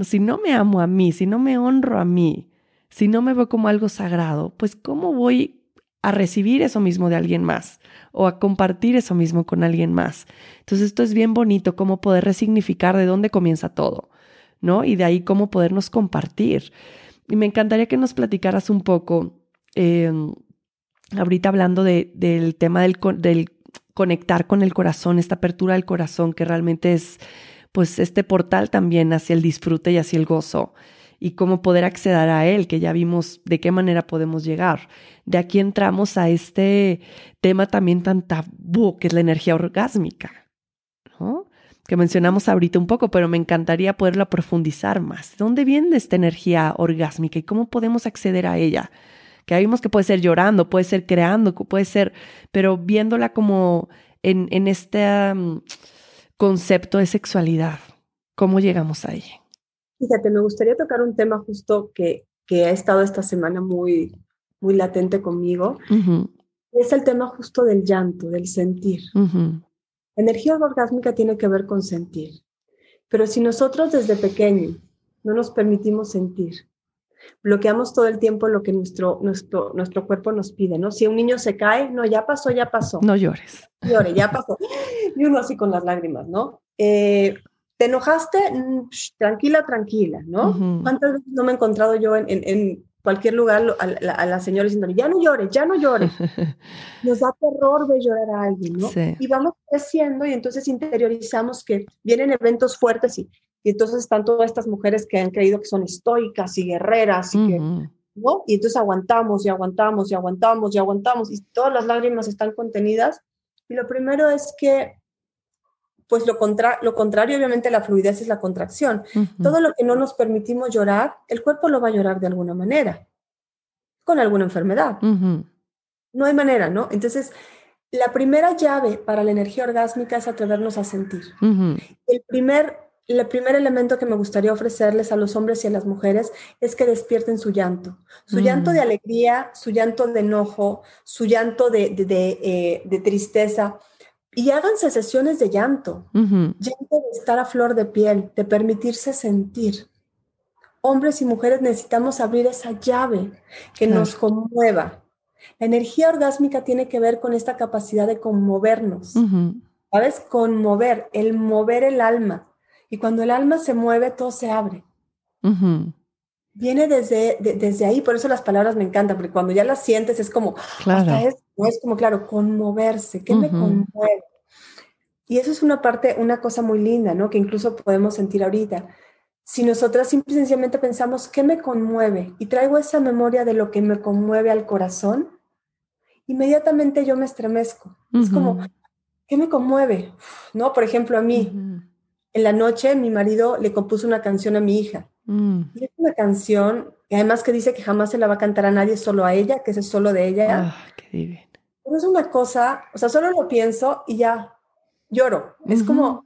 Speaker 1: Si no me amo a mí, si no me honro a mí, si no me veo como algo sagrado, pues ¿cómo voy a recibir eso mismo de alguien más o a compartir eso mismo con alguien más? Entonces esto es bien bonito, cómo poder resignificar de dónde comienza todo, ¿no? Y de ahí cómo podernos compartir. Y me encantaría que nos platicaras un poco em, ahorita hablando del tema del, del, conectar con el corazón, esta apertura del corazón que realmente es pues este portal también hacia el disfrute y hacia el gozo y cómo poder acceder a él, que ya vimos de qué manera podemos llegar. De aquí entramos a este tema también tan tabú, que es la energía orgásmica, ¿no? que mencionamos ahorita un poco, pero me encantaría poderla profundizar más. ¿De dónde viene esta energía orgásmica y cómo podemos acceder a ella? Que vimos que puede ser llorando, puede ser creando, puede ser, pero viéndola como en, en este mm, concepto de sexualidad. ¿Cómo llegamos ahí?
Speaker 2: Fíjate, me gustaría tocar un tema justo que, que ha estado esta semana muy, muy latente conmigo. Es el tema justo del llanto, del sentir. Energía orgásmica tiene que ver con sentir. Pero si nosotros desde pequeños no nos permitimos sentir, bloqueamos todo el tiempo lo que nuestro, nuestro, nuestro cuerpo nos pide, ¿no? Si un niño se cae, no, ya pasó, ya pasó.
Speaker 1: No llores.
Speaker 2: Llore, ya pasó. Y uno así con las lágrimas, ¿no? Eh, ¿Te enojaste? Mm, tranquila, tranquila, ¿no? ¿Cuántas veces no me he encontrado yo en, en, cualquier lugar a la, a la, señora diciendo, ya no llores, ya no llores? [laughs] Nos da terror de llorar a alguien, ¿no? Y vamos creciendo y entonces interiorizamos que vienen eventos fuertes y y entonces están todas estas mujeres que han creído que son estoicas y guerreras y que, ¿no? Y entonces aguantamos y aguantamos y aguantamos y aguantamos y todas las lágrimas están contenidas. Y lo primero es que, pues lo, contra lo contrario, obviamente la fluidez es la contracción. Todo lo que no nos permitimos llorar, el cuerpo lo va a llorar de alguna manera, con alguna enfermedad. No hay manera, ¿no? Entonces, la primera llave para la energía orgásmica es atrevernos a sentir. El primer el primer elemento que me gustaría ofrecerles a los hombres y a las mujeres es que despierten su llanto. Su mm. llanto de alegría, su llanto de enojo, su llanto de, de, eh, tristeza. Y háganse sesiones de llanto. Llanto de estar a flor de piel, de permitirse sentir. Hombres y mujeres necesitamos abrir esa llave que nos conmueva. La energía orgásmica tiene que ver con esta capacidad de conmovernos. ¿Sabes? Conmover, el mover el alma y cuando el alma se mueve, todo se abre. Viene desde, desde ahí, por eso las palabras me encantan, porque cuando ya las sientes es como, claro. es, es como, claro, conmoverse, ¿qué me conmueve? Y eso es una parte, una cosa muy linda, ¿no? Que incluso podemos sentir ahorita. Si nosotras simple y sencillamente pensamos, ¿qué me conmueve? Y traigo esa memoria de lo que me conmueve al corazón, inmediatamente yo me estremezco. Es como, ¿qué me conmueve? ¿No? Por ejemplo, a mí, en la noche mi marido le compuso una canción a mi hija. Mm. Y es una canción, y además que dice que jamás se la va a cantar a nadie, solo a ella, que es solo de ella.
Speaker 1: Ah, qué divino.
Speaker 2: Pero es una cosa, o sea, solo lo pienso y ya lloro. Es como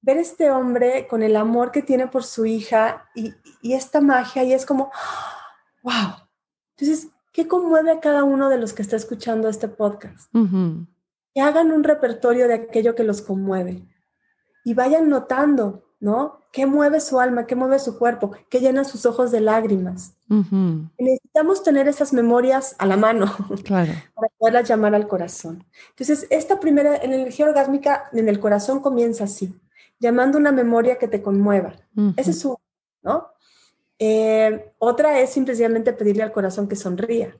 Speaker 2: ver este hombre con el amor que tiene por su hija y, esta magia y es como, [gasps] wow. Entonces, ¿qué conmueve a cada uno de los que está escuchando este podcast? Que hagan un repertorio de aquello que los conmueve y vayan notando, ¿no? ¿Qué mueve su alma? ¿Qué mueve su cuerpo? ¿Qué llena sus ojos de lágrimas? Necesitamos tener esas memorias a la mano claro. [laughs] para poderlas llamar al corazón. Entonces, esta primera energía orgásmica en el corazón comienza así, llamando una memoria que te conmueva. Ese es su, ¿no? Eh, otra es simplemente pedirle al corazón que sonría.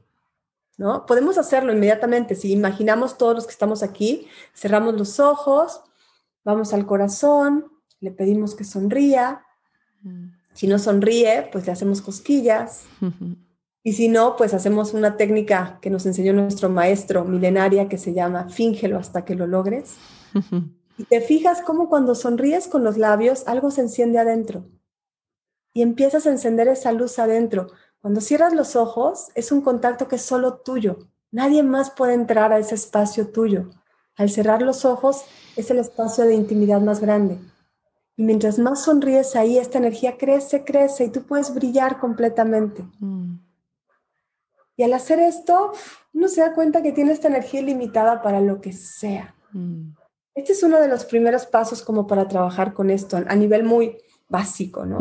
Speaker 2: ¿No? Podemos hacerlo inmediatamente. Si imaginamos todos los que estamos aquí, cerramos los ojos, Vamos al corazón, le pedimos que sonría. Mm. Si no sonríe, pues le hacemos cosquillas. [laughs] Y si no, pues hacemos una técnica que nos enseñó nuestro maestro milenaria que se llama fíngelo hasta que lo logres. [laughs] Y te fijas cómo cuando sonríes con los labios, algo se enciende adentro. Y empiezas a encender esa luz adentro. Cuando cierras los ojos, es un contacto que es solo tuyo. Nadie más puede entrar a ese espacio tuyo. Al cerrar los ojos es el espacio de intimidad más grande. Y mientras más sonríes ahí, esta energía crece, crece y tú puedes brillar completamente. Mm. Y al hacer esto, uno se da cuenta que tiene esta energía ilimitada para lo que sea. Mm. Este es uno de los primeros pasos como para trabajar con esto a nivel muy básico, ¿no?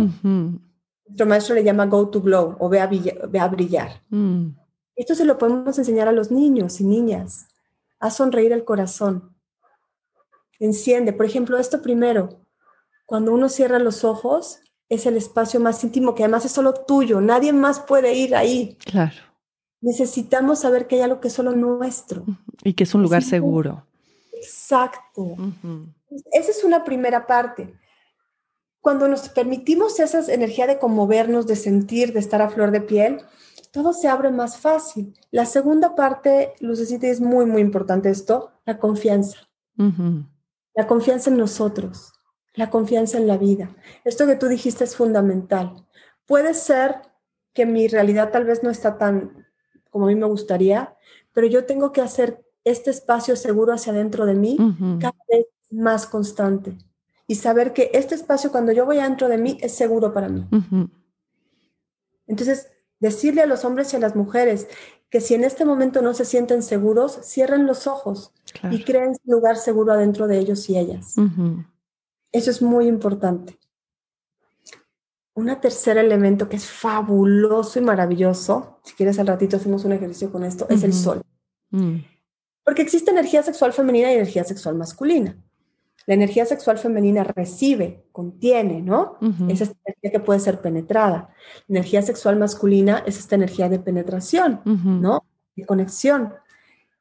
Speaker 2: Nuestro maestro le llama go to glow o ve a, brillar. Mm. Esto se lo podemos enseñar a los niños y niñas a sonreír el corazón. Enciende, por ejemplo, esto primero, cuando uno cierra los ojos, es el espacio más íntimo que además es solo tuyo, nadie más puede ir ahí.
Speaker 1: Claro.
Speaker 2: Necesitamos saber que hay algo que es solo nuestro.
Speaker 1: Y que es un lugar seguro.
Speaker 2: Exacto. Esa es una primera parte. Cuando nos permitimos esa energía de conmovernos, de sentir, de estar a flor de piel, todo se abre más fácil. La segunda parte, Lucecita, es muy, muy importante esto, la confianza. La confianza en nosotros, la confianza en la vida. Esto que tú dijiste es fundamental. Puede ser que mi realidad tal vez no está tan como a mí me gustaría, pero yo tengo que hacer este espacio seguro hacia adentro de mí cada vez más constante y saber que este espacio cuando yo voy adentro de mí es seguro para mí. Entonces, Decirle a los hombres y a las mujeres que si en este momento no se sienten seguros, cierren los ojos y creen un lugar seguro adentro de ellos y ellas. Eso es muy importante. Un tercer elemento que es fabuloso y maravilloso, si quieres al ratito hacemos un ejercicio con esto, es el sol. Mm. Porque existe energía sexual femenina y energía sexual masculina. La energía sexual femenina recibe, contiene, ¿no? Es esta energía que puede ser penetrada. La energía sexual masculina es esta energía de penetración, ¿no? De conexión.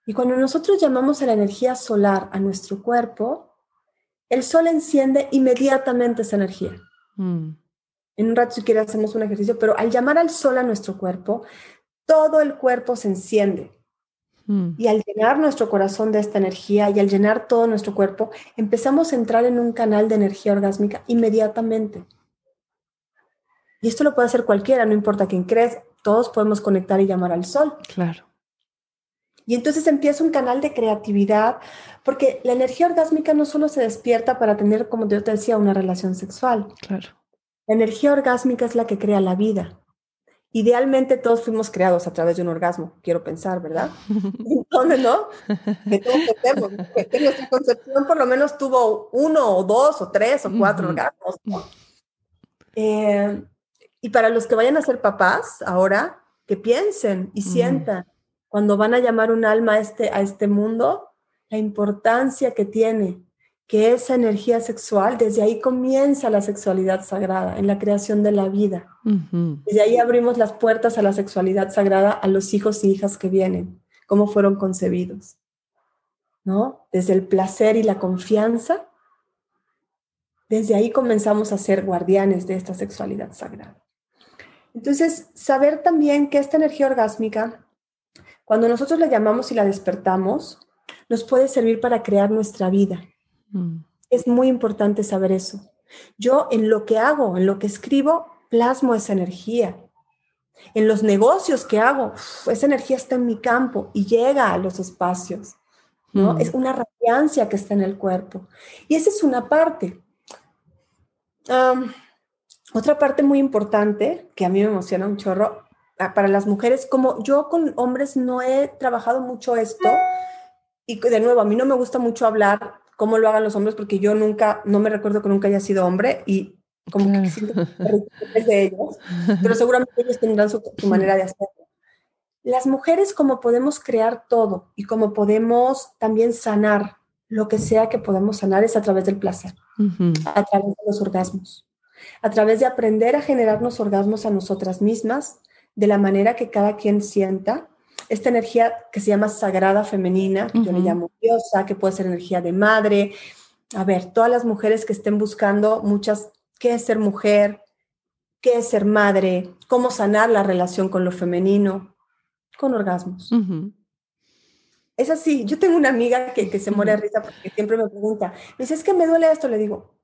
Speaker 2: Y cuando nosotros llamamos a la energía solar a nuestro cuerpo, el sol enciende inmediatamente esa energía. Mm. En un rato, si quieres, hacemos un ejercicio, pero al llamar al sol a nuestro cuerpo, todo el cuerpo se enciende. Mm. Y al llenar nuestro corazón de esta energía y al llenar todo nuestro cuerpo, empezamos a entrar en un canal de energía orgásmica inmediatamente. Y esto lo puede hacer cualquiera, no importa quién crees, todos podemos conectar y llamar al sol.
Speaker 1: Claro.
Speaker 2: Y entonces empieza un canal de creatividad, porque la energía orgásmica no solo se despierta para tener, como yo te decía, una relación sexual.
Speaker 1: Claro.
Speaker 2: La energía orgásmica es la que crea la vida. Idealmente todos fuimos creados a través de un orgasmo, quiero pensar, ¿verdad? [laughs] Entonces, ¿no? Que todos tenemos, que nuestra concepción por lo menos tuvo uno o dos o tres o cuatro orgasmos. Eh, y para los que vayan a ser papás ahora, que piensen y sientan cuando van a llamar un alma a este, a este mundo, la importancia que tiene que esa energía sexual, desde ahí comienza la sexualidad sagrada, en la creación de la vida. Desde ahí abrimos las puertas a la sexualidad sagrada a los hijos y hijas que vienen, cómo fueron concebidos. ¿No? Desde el placer y la confianza, desde ahí comenzamos a ser guardianes de esta sexualidad sagrada. Entonces, saber también que esta energía orgásmica, cuando nosotros la llamamos y la despertamos, nos puede servir para crear nuestra vida Mm. Es muy importante saber eso. Yo en lo que hago, en lo que escribo, plasmo esa energía. En los negocios que hago, esa energía está en mi campo y llega a los espacios. ¿no? Mm. Es una radiancia que está en el cuerpo. Y esa es una parte. otra parte muy importante que a mí me emociona un chorro ah, para las mujeres, como yo con hombres no he trabajado mucho esto, y de nuevo, a mí no me gusta mucho hablar cómo lo hagan los hombres, porque yo nunca, no me recuerdo que nunca haya sido hombre y como que siento que de ellos, pero [laughs] seguramente ellos tendrán su, manera de hacerlo. Las mujeres como podemos crear todo y como podemos también sanar lo que sea que podemos sanar es a través del placer, a través de los orgasmos, a través de aprender a generarnos orgasmos a nosotras mismas de la manera que cada quien sienta esta energía que se llama sagrada femenina, que yo le llamo diosa, que puede ser energía de madre. A ver, todas las mujeres que estén buscando muchas, ¿qué es ser mujer? ¿Qué es ser madre? ¿Cómo sanar la relación con lo femenino? Con orgasmos. Es así. Yo tengo una amiga que, que se muere de risa porque siempre me pregunta, me dice, es que me duele esto. Le digo,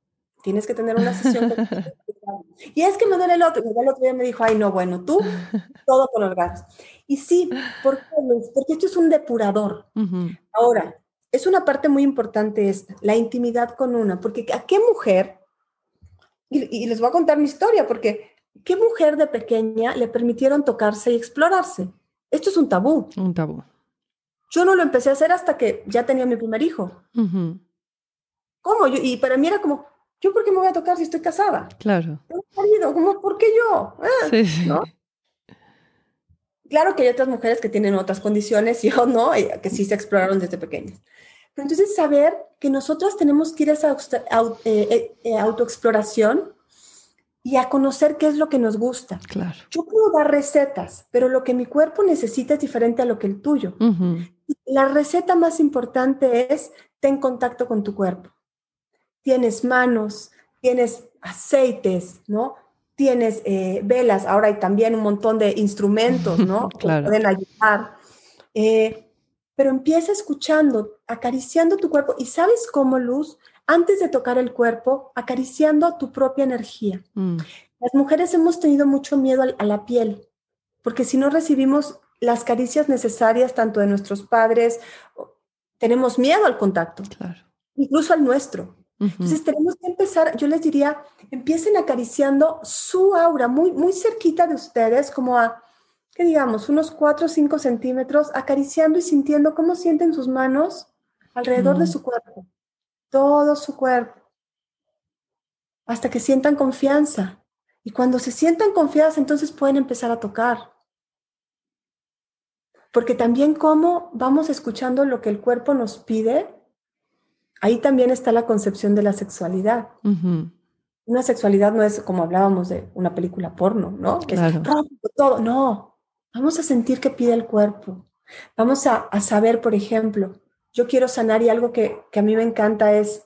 Speaker 2: tienes que tener una sesión. [laughs] y es que me duele el otro. Y el otro día me dijo, ay, no, bueno, tú, todo con orgasmos. Y sí, ¿por qué, Porque esto es un depurador. Ahora, es una parte muy importante esta, la intimidad con una, porque ¿a qué mujer? Y, les voy a contar mi historia, porque ¿qué mujer de pequeña le permitieron tocarse y explorarse? Esto es un tabú.
Speaker 1: Un tabú.
Speaker 2: Yo no lo empecé a hacer hasta que ya tenía mi primer hijo. ¿Cómo? y para mí era como, ¿yo por qué me voy a tocar si estoy casada?
Speaker 1: Claro.
Speaker 2: ¿Cómo, ¿Por qué yo? Ah, sí, sí. ¿no? Claro que hay otras mujeres que tienen otras condiciones y o no, que sí se exploraron desde pequeñas. Pero entonces saber que nosotras tenemos que ir a esa eh, eh, eh, autoexploración y a conocer qué es lo que nos gusta.
Speaker 1: Claro.
Speaker 2: Yo puedo dar recetas, pero lo que mi cuerpo necesita es diferente a lo que el tuyo. La receta más importante es ten contacto con tu cuerpo. Tienes manos, tienes aceites, ¿no? tienes eh, velas, ahora hay también un montón de instrumentos, ¿no? [laughs] Que pueden ayudar. Eh, pero empieza escuchando, acariciando tu cuerpo. ¿Y sabes cómo, Luz? Antes de tocar el cuerpo, acariciando tu propia energía. Mm. Las mujeres hemos tenido mucho miedo a, la piel, porque si no recibimos las caricias necesarias tanto de nuestros padres, tenemos miedo al contacto, incluso al nuestro. Entonces tenemos que empezar, yo les diría, empiecen acariciando su aura muy, muy cerquita de ustedes, como a, que digamos, unos 4 o 5 centímetros, acariciando y sintiendo cómo sienten sus manos alrededor de su cuerpo, todo su cuerpo, hasta que sientan confianza. Y cuando se sientan confiadas, entonces pueden empezar a tocar. Porque también cómo vamos escuchando lo que el cuerpo nos pide ahí también está la concepción de la sexualidad. Una sexualidad no es como hablábamos de una película porno, ¿no? Es todo. No, vamos a sentir qué pide el cuerpo. Vamos a, saber, por ejemplo, yo quiero sanar y algo que, que a mí me encanta es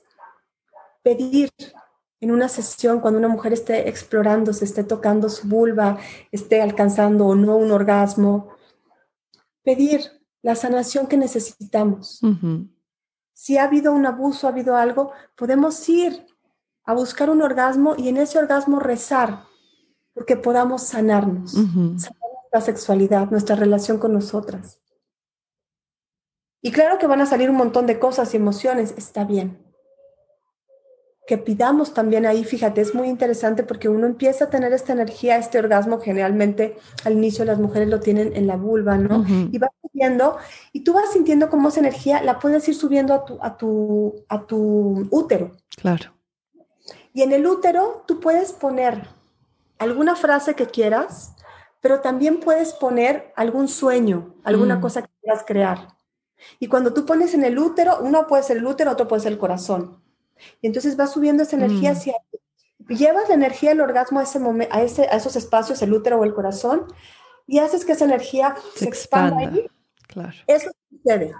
Speaker 2: pedir en una sesión cuando una mujer esté explorando, se esté tocando su vulva, esté alcanzando o no un orgasmo, pedir la sanación que necesitamos si ha habido un abuso, ha habido algo, podemos ir a buscar un orgasmo y en ese orgasmo rezar, porque podamos sanarnos, sanar nuestra sexualidad, nuestra relación con nosotras. Y claro que van a salir un montón de cosas y emociones, está bien. Que pidamos también ahí, fíjate, es muy interesante porque uno empieza a tener esta energía, este orgasmo, generalmente al inicio las mujeres lo tienen en la vulva, ¿no? Y va subiendo, y tú vas sintiendo cómo esa energía la puedes ir subiendo a tu, a tu, a tu útero.
Speaker 1: Claro.
Speaker 2: Y en el útero tú puedes poner alguna frase que quieras, pero también puedes poner algún sueño, alguna mm. cosa que quieras crear. Y cuando tú pones en el útero, uno puede ser el útero, otro puede ser el corazón. Y entonces va subiendo esa energía mm. hacia llevas la energía del orgasmo a ese momento, a, ese, a esos espacios, el útero o el corazón, y haces que esa energía se, expanda, ahí.
Speaker 1: Claro.
Speaker 2: Eso sucede.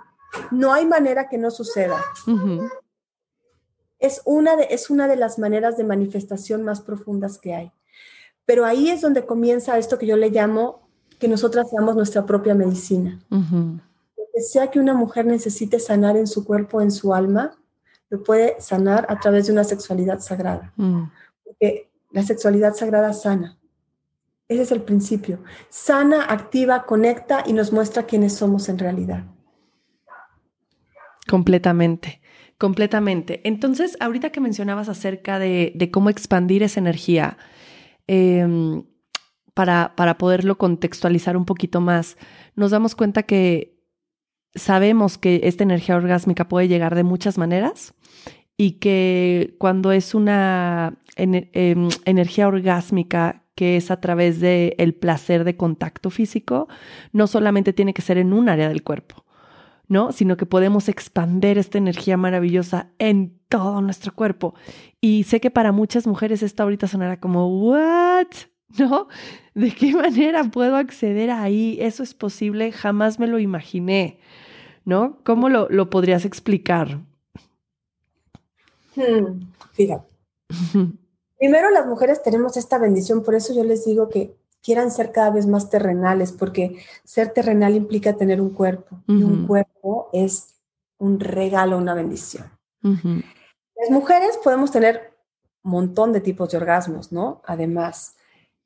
Speaker 2: No hay manera que no suceda. es, una de, es una de las maneras de manifestación más profundas que hay. Pero ahí es donde comienza esto que yo le llamo que nosotras seamos nuestra propia medicina. Lo que sea que una mujer necesite sanar en su cuerpo, en su alma, lo puede sanar a través de una sexualidad sagrada. Mm. Porque la sexualidad sagrada sana. Ese es el principio. Sana, activa, conecta y nos muestra quiénes somos en realidad.
Speaker 1: Completamente, completamente. Entonces, ahorita que mencionabas acerca de, de cómo expandir esa energía, Em, para, para poderlo contextualizar un poquito más, nos damos cuenta que sabemos que esta energía orgásmica puede llegar de muchas maneras y que cuando es una em, energía orgásmica que es a través del el placer de contacto físico, no solamente tiene que ser en un área del cuerpo, ¿no? Sino que podemos expander esta energía maravillosa en todo nuestro cuerpo. Y sé que para muchas mujeres esto ahorita sonará como, ¿what? ¿No? ¿De qué manera puedo acceder ahí? Eso es posible, jamás me lo imaginé, ¿no? ¿Cómo lo, lo podrías explicar?
Speaker 2: Hmm, fíjate. [laughs] Primero las mujeres tenemos esta bendición, por eso yo les digo que quieran ser cada vez más terrenales, porque ser terrenal implica tener un cuerpo, y un cuerpo es un regalo, una bendición. Las mujeres podemos tener un montón de tipos de orgasmos, ¿no? Además,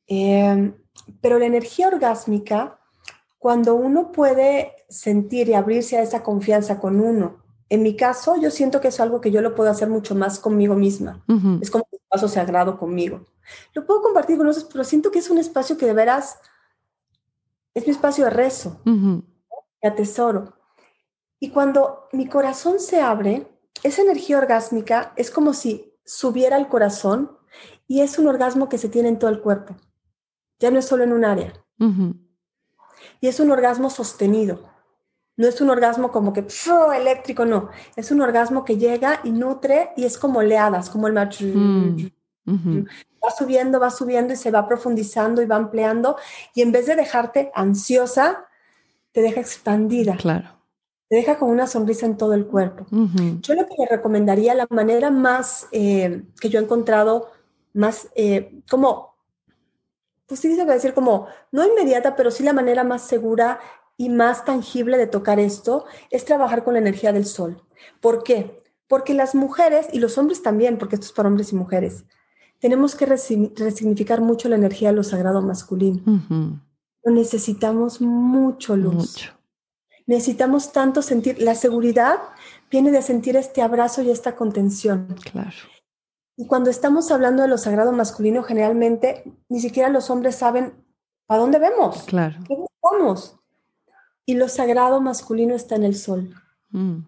Speaker 2: em, pero la energía orgásmica, cuando uno puede sentir y abrirse a esa confianza con uno, en mi caso, yo siento que es algo que yo lo puedo hacer mucho más conmigo misma. Es como un espacio sagrado conmigo. Lo puedo compartir con otros, pero siento que es un espacio que de veras es mi espacio de rezo, de atesoro. Y cuando mi corazón se abre, esa energía orgásmica es como si subiera al corazón y es un orgasmo que se tiene en todo el cuerpo. Ya no es solo en un área. Y es un orgasmo sostenido. No es un orgasmo como que eléctrico, no. Es un orgasmo que llega y nutre y es como oleadas, como el mar. Mm, va subiendo, va subiendo y se va profundizando y va ampliando. Y en vez de dejarte ansiosa, te deja expandida.
Speaker 1: Claro
Speaker 2: te deja con una sonrisa en todo el cuerpo. Yo lo que le recomendaría, la manera más eh, que yo he encontrado, más eh, como, pues sí se va a decir como, no inmediata, pero sí la manera más segura y más tangible de tocar esto, es trabajar con la energía del sol. ¿Por qué? Porque las mujeres, y los hombres también, porque esto es para hombres y mujeres, tenemos que resignificar mucho la energía de lo sagrado masculino. Necesitamos mucho luz. Mucho necesitamos tanto sentir, la seguridad viene de sentir este abrazo y esta contención.
Speaker 1: Claro.
Speaker 2: Y cuando estamos hablando de lo sagrado masculino, generalmente ni siquiera los hombres saben a dónde vemos.
Speaker 1: Claro.
Speaker 2: ¿Qué buscamos? Y lo sagrado masculino está en el sol. Mm.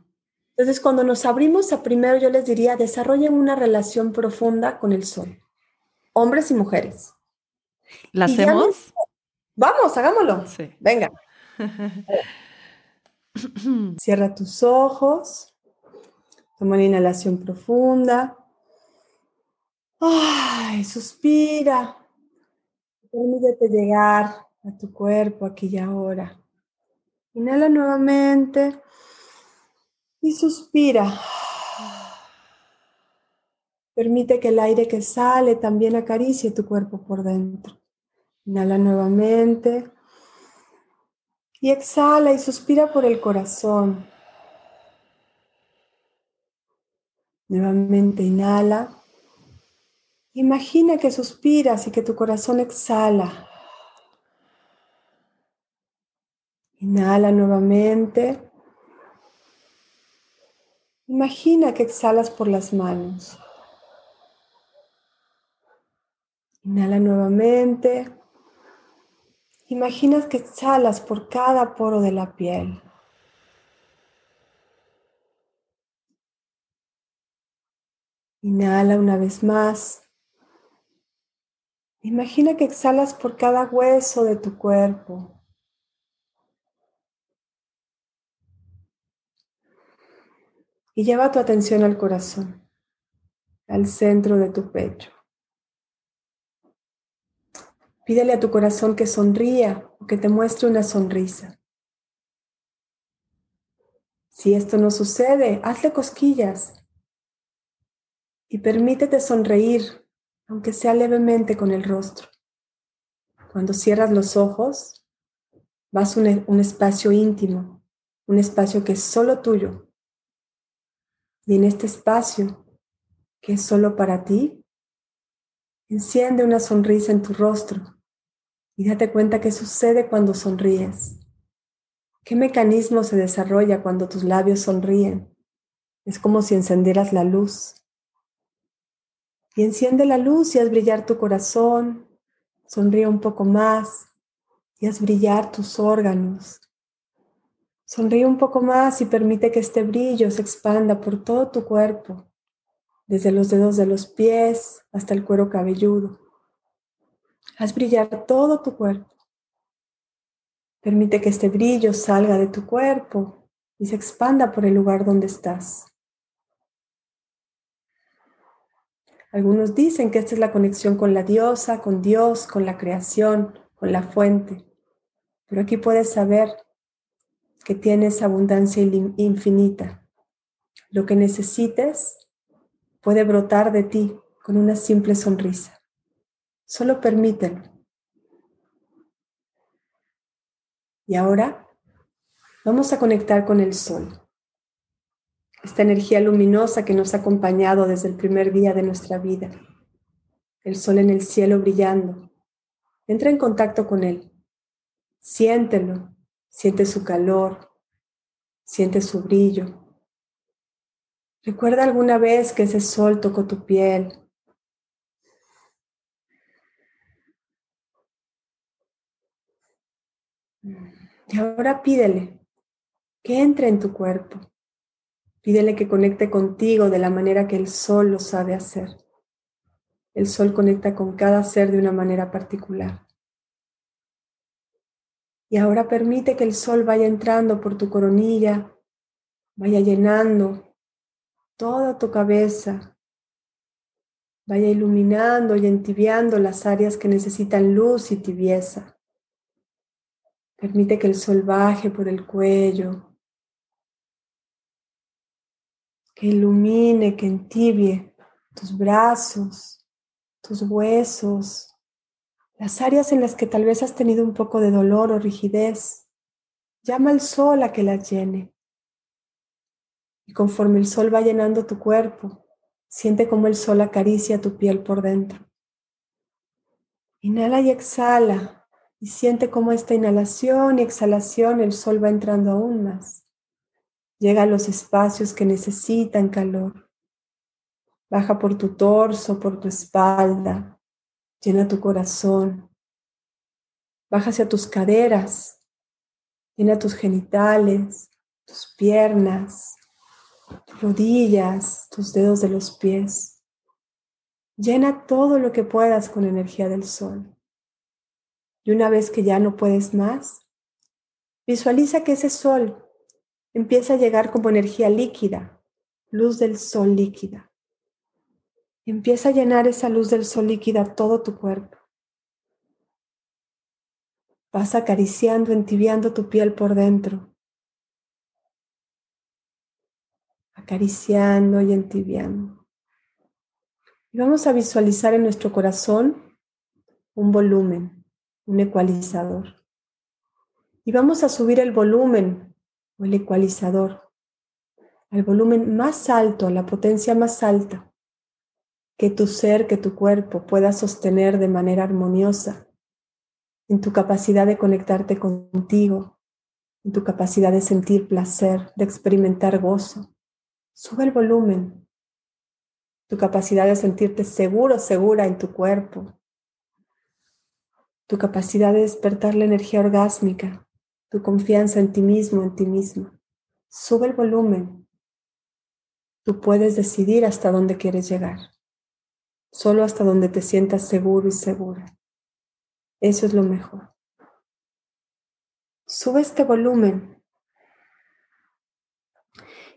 Speaker 2: Entonces, cuando nos abrimos a primero, yo les diría, desarrollen una relación profunda con el sol. Hombres y mujeres.
Speaker 1: ¿La hacemos?
Speaker 2: Vamos, hagámoslo.
Speaker 1: Sí.
Speaker 2: Venga. [laughs] Cierra tus ojos. Toma una inhalación profunda. Ay, suspira. Permítete llegar a tu cuerpo aquí y ahora. Inhala nuevamente y suspira. Permite que el aire que sale también acaricie tu cuerpo por dentro. Inhala nuevamente. Y exhala y suspira por el corazón. Nuevamente inhala. Imagina que suspiras y que tu corazón exhala. Inhala nuevamente. Imagina que exhalas por las manos. Inhala nuevamente. Imaginas que exhalas por cada poro de la piel. Inhala una vez más. Imagina que exhalas por cada hueso de tu cuerpo. Y lleva tu atención al corazón, al centro de tu pecho. Pídele a tu corazón que sonría o que te muestre una sonrisa. Si esto no sucede, hazle cosquillas y permítete sonreír, aunque sea levemente con el rostro. Cuando cierras los ojos, vas a un, espacio íntimo, un espacio que es solo tuyo, y en este espacio, que es solo para ti, enciende una sonrisa en tu rostro y date cuenta qué sucede cuando sonríes. ¿Qué mecanismo se desarrolla cuando tus labios sonríen? Es como si encendieras la luz. Y enciende la luz y haz brillar tu corazón, sonríe un poco más y haz brillar tus órganos, Sonríe un poco más y permite que este brillo se expanda por todo tu cuerpo, desde los dedos de los pies hasta el cuero cabelludo. Haz brillar todo tu cuerpo. Permite que este brillo salga de tu cuerpo y se expanda por el lugar donde estás. Algunos dicen que esta es la conexión con la diosa, con Dios, con la creación, con la fuente. Pero aquí puedes saber que tienes abundancia infinita. Lo que necesites puede brotar de ti con una simple sonrisa. Solo permítelo. Y ahora vamos a conectar con el sol. Esta energía luminosa que nos ha acompañado desde el primer día de nuestra vida. El sol en el cielo brillando. Entra en contacto con él. Siéntelo, Siente su calor, siente su brillo. Recuerda alguna vez que ese sol tocó tu piel. Y ahora pídele que entre en tu cuerpo. Pídele que conecte contigo de la manera que el sol lo sabe hacer. El sol conecta con cada ser de una manera particular. Y ahora permite que el sol vaya entrando por tu coronilla, vaya llenando toda tu cabeza, vaya iluminando y entibiando las áreas que necesitan luz y tibieza. Permite que el sol baje por el cuello, que ilumine, que entibie tus brazos, tus huesos, las áreas en las que tal vez has tenido un poco de dolor o rigidez, llama al sol a que las llene. Y conforme el sol va llenando tu cuerpo, siente como el sol acaricia tu piel por dentro. Inhala y exhala y siente cómo esta inhalación y exhalación el sol va entrando aún más. Llega a los espacios que necesitan calor. Baja por tu torso, por tu espalda, Llena tu corazón. Baja hacia tus caderas. Llena tus genitales, tus piernas, tus rodillas, tus dedos de los pies. Llena todo lo que puedas con energía del sol. Y una vez que ya no puedes más, visualiza que ese sol empieza a llegar como energía líquida, luz del sol líquida empieza a llenar esa luz del sol líquida todo tu cuerpo. Vas acariciando, entibiando tu piel por dentro. Acariciando y entibiando. Y vamos a visualizar en nuestro corazón un volumen, un ecualizador. Y vamos a subir el volumen o el ecualizador al volumen más alto, a la potencia más alta que tu ser, que tu cuerpo pueda sostener de manera armoniosa en tu capacidad de conectarte contigo, en tu capacidad de sentir placer, de experimentar gozo, Sube el volumen, tu capacidad de sentirte seguro, segura en tu cuerpo, tu capacidad de despertar la energía orgásmica, tu confianza en ti mismo, en ti misma. Sube el volumen. Tú puedes decidir hasta dónde quieres llegar, solo hasta donde te sientas seguro y segura. Eso es lo mejor. Sube este volumen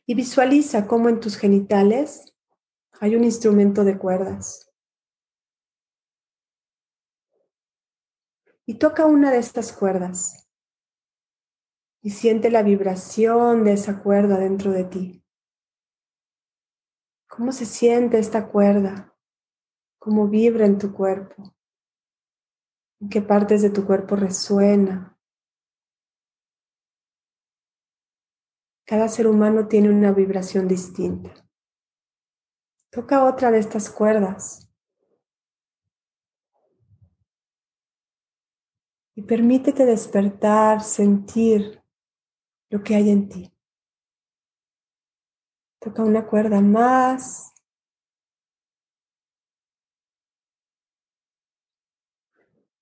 Speaker 2: y visualiza cómo en tus genitales hay un instrumento de cuerdas. Y toca una de estas cuerdas y siente la vibración de esa cuerda dentro de ti. ¿Cómo se siente esta cuerda? ¿Cómo vibra en tu cuerpo? ¿En qué partes de tu cuerpo resuena? Cada ser humano tiene una vibración distinta. Toca otra de estas cuerdas y permítete despertar, sentir lo que hay en ti. Toca una cuerda más.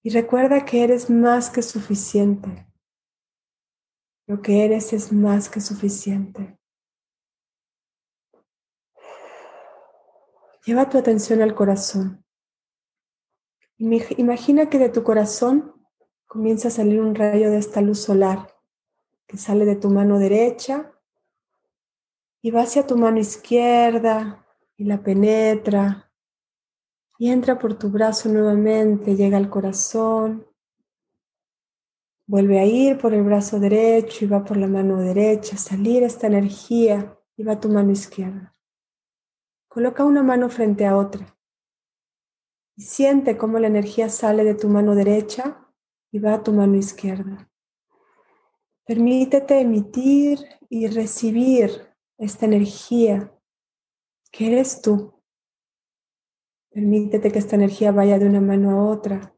Speaker 2: Y recuerda que eres más que suficiente. Lo que eres es más que suficiente. Lleva tu atención al corazón. Imagina que de tu corazón comienza a salir un rayo de esta luz solar que sale de tu mano derecha y va hacia tu mano izquierda y la penetra y entra por tu brazo nuevamente, llega al corazón Vuelve a ir por el brazo derecho y va por la mano derecha, salir esta energía y va tu mano izquierda. Coloca una mano frente a otra y siente cómo la energía sale de tu mano derecha y va a tu mano izquierda. Permítete emitir y recibir esta energía que eres tú. Permítete que esta energía vaya de una mano a otra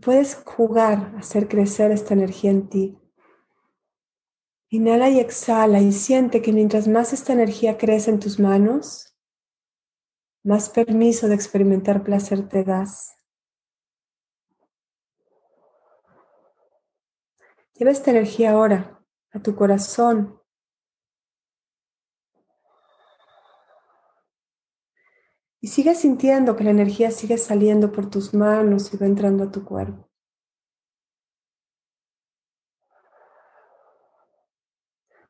Speaker 2: Puedes jugar a hacer crecer esta energía en ti. Inhala y exhala y siente que mientras más esta energía crece en tus manos, más permiso de experimentar placer te das. Lleva esta energía ahora a tu corazón Y sigue sintiendo que la energía sigue saliendo por tus manos y va entrando a tu cuerpo.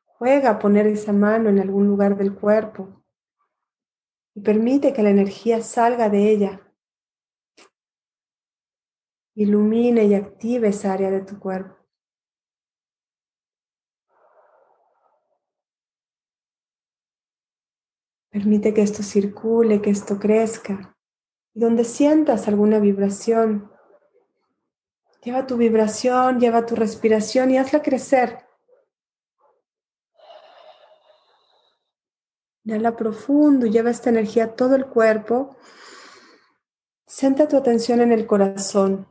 Speaker 2: Juega a poner esa mano en algún lugar del cuerpo y permite que la energía salga de ella. Ilumine y active esa área de tu cuerpo. Permite que esto circule, que esto crezca. Y donde sientas alguna vibración, lleva tu vibración, lleva tu respiración y hazla crecer. Inhala profundo, lleva esta energía a todo el cuerpo. Centra tu atención en el corazón.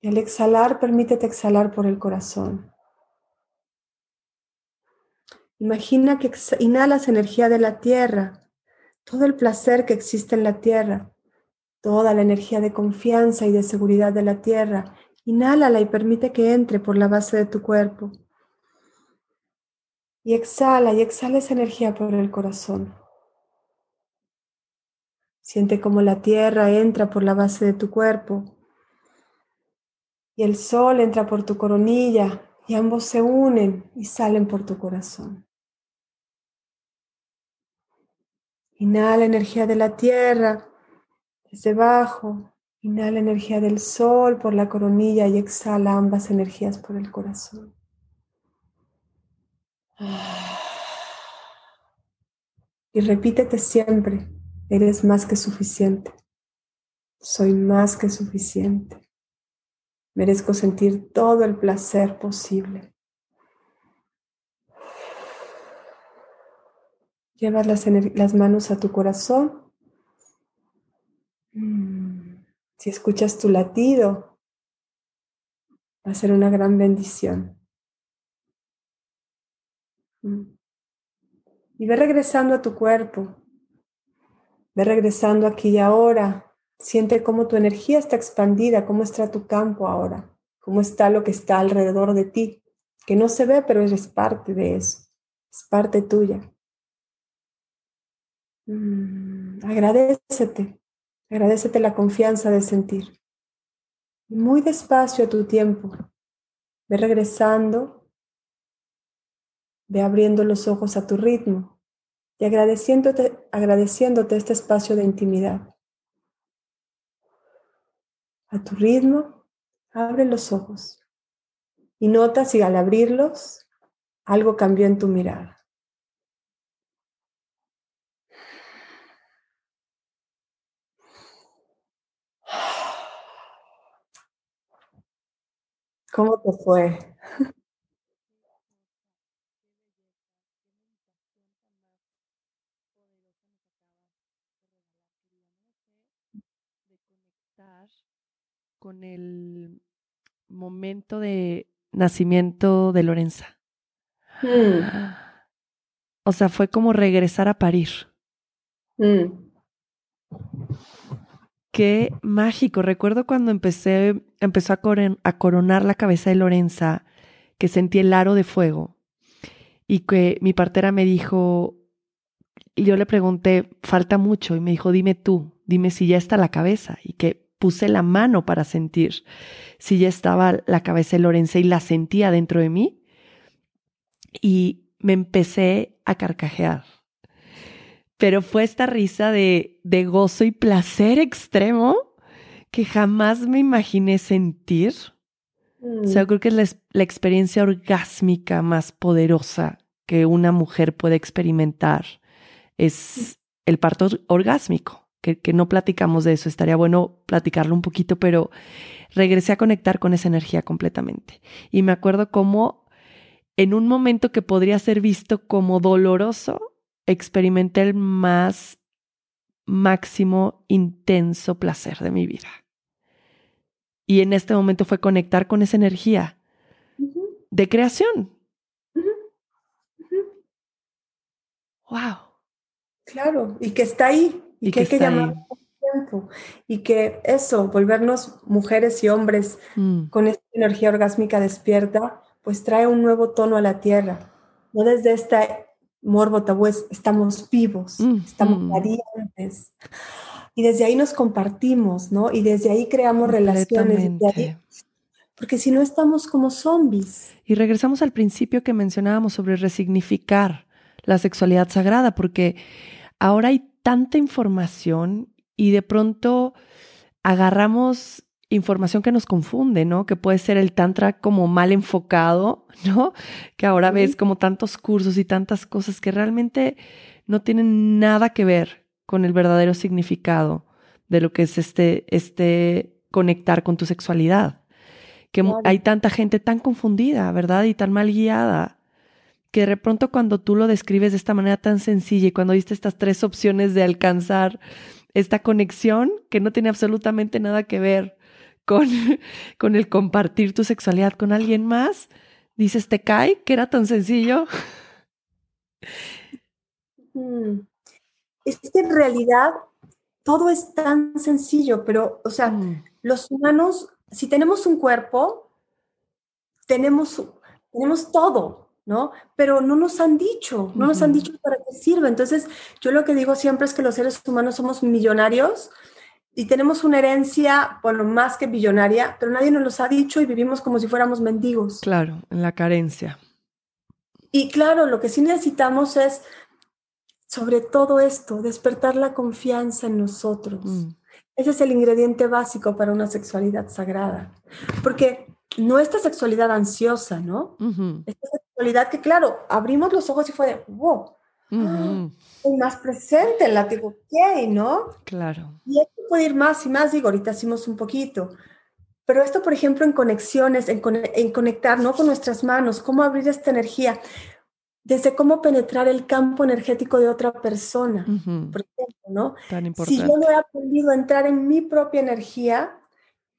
Speaker 2: Y al exhalar, permítete exhalar por el corazón. Imagina que inhalas energía de la tierra todo el placer que existe en la tierra, toda la energía de confianza y de seguridad de la tierra. Inhálala y permite que entre por la base de tu cuerpo. Y exhala y exhala esa energía por el corazón. Siente como la tierra entra por la base de tu cuerpo y el sol entra por tu coronilla y ambos se unen y salen por tu corazón. Inhala energía de la tierra desde abajo. Inhala energía del sol por la coronilla y exhala ambas energías por el corazón. [sighs] Y repítete siempre, eres más que suficiente. Soy más que suficiente. Merezco sentir todo el placer posible. Llevas las, manos a tu corazón. Mm, si escuchas tu latido, va a ser una gran bendición. Mm. Y ve regresando a tu cuerpo. Ve regresando aquí y ahora. Siente cómo tu energía está expandida, cómo está tu campo ahora, cómo está lo que está alrededor de ti, que no se ve, pero eres parte de eso, es parte tuya. Mm, agradecete, agradecete la confianza de sentir. Muy despacio a tu tiempo, ve regresando, ve abriendo los ojos a tu ritmo y agradeciéndote, agradeciéndote este espacio de intimidad. A tu ritmo, abre los ojos y nota si al abrirlos algo cambió en tu mirada. ¿Cómo te fue?
Speaker 1: con el momento de nacimiento de Lorenza. Mm. O sea, fue como regresar a parir. Mm. Qué mágico. Recuerdo cuando empecé, empezó a, coronar la cabeza de Lorenza, que sentí el aro de fuego y que mi partera me dijo, yo le pregunté, falta mucho, y me dijo, dime tú, dime si ya está la cabeza, y que puse la mano para sentir si ya estaba la cabeza de Lorenza y la sentía dentro de mí. Y me empecé a carcajear. Pero fue esta risa de, de gozo y placer extremo que jamás me imaginé sentir. O sea, mm. creo que es la, la, experiencia orgásmica más poderosa que una mujer puede experimentar. Es el parto orgásmico que, no platicamos de eso. Estaría bueno platicarlo un poquito, pero regresé a conectar con esa energía completamente. Y me acuerdo cómo en un momento que podría ser visto como doloroso, experimenté el más máximo, intenso placer de mi vida. Y en este momento fue conectar con esa energía de creación. Wow.
Speaker 2: Claro, y que está ahí, y, que, hay que llamar tiempo. Y que eso, volvernos mujeres y hombres mm. con esta energía orgásmica despierta, pues trae un nuevo tono a la tierra. No desde este morbo tabú, estamos vivos, mm, estamos mm. radiantes. Y desde ahí nos compartimos, ¿no? Y desde ahí creamos relaciones. porque si no estamos como zombies.
Speaker 1: Y regresamos al principio que mencionábamos sobre resignificar la sexualidad sagrada, porque ahora hay tanta información y de pronto agarramos información que nos confunde, ¿no? Que puede ser el tantra como mal enfocado, [laughs] ¿no? Que ahora ves como tantos cursos y tantas cosas que realmente no tienen nada que ver con el verdadero significado de lo que es este, este conectar con tu sexualidad. Que hay tanta gente tan confundida, ¿verdad? Y tan mal guiada que de pronto cuando tú lo describes de esta manera tan sencilla y cuando viste estas tres opciones de alcanzar esta conexión que no tiene absolutamente nada que ver con, [laughs] con el compartir tu sexualidad con alguien más, dices, ¿te cae? que era tan sencillo?
Speaker 2: Es que en realidad todo es tan sencillo, pero, o sea, mm. los humanos, si tenemos un cuerpo, tenemos, tenemos todo, ¿no? Pero no nos han dicho, no nos han dicho para qué sirve. Entonces, yo lo que digo siempre es que los seres humanos somos millonarios y tenemos una herencia, bueno, más que billonaria, pero nadie nos los ha dicho y vivimos como si fuéramos mendigos.
Speaker 1: Claro, en la carencia.
Speaker 2: Y claro, lo que sí necesitamos es, sobre todo esto, despertar la confianza en nosotros. Mm. Ese es el ingrediente básico para una sexualidad sagrada. Porque no esta sexualidad ansiosa, ¿no? Esta sexualidad que, claro, abrimos los ojos y fue de, wow, uh más presente, la digo, ¿qué? ¿No?
Speaker 1: Claro.
Speaker 2: Y esto puede ir más y más, digo, ahorita hicimos un poquito. Pero esto, por ejemplo, en conexiones, en, en conectar, ¿no? Con nuestras manos, cómo abrir esta energía, desde cómo penetrar el campo energético de otra persona, por ejemplo, ¿no?
Speaker 1: Tan importante.
Speaker 2: Si yo no he aprendido a entrar en mi propia energía,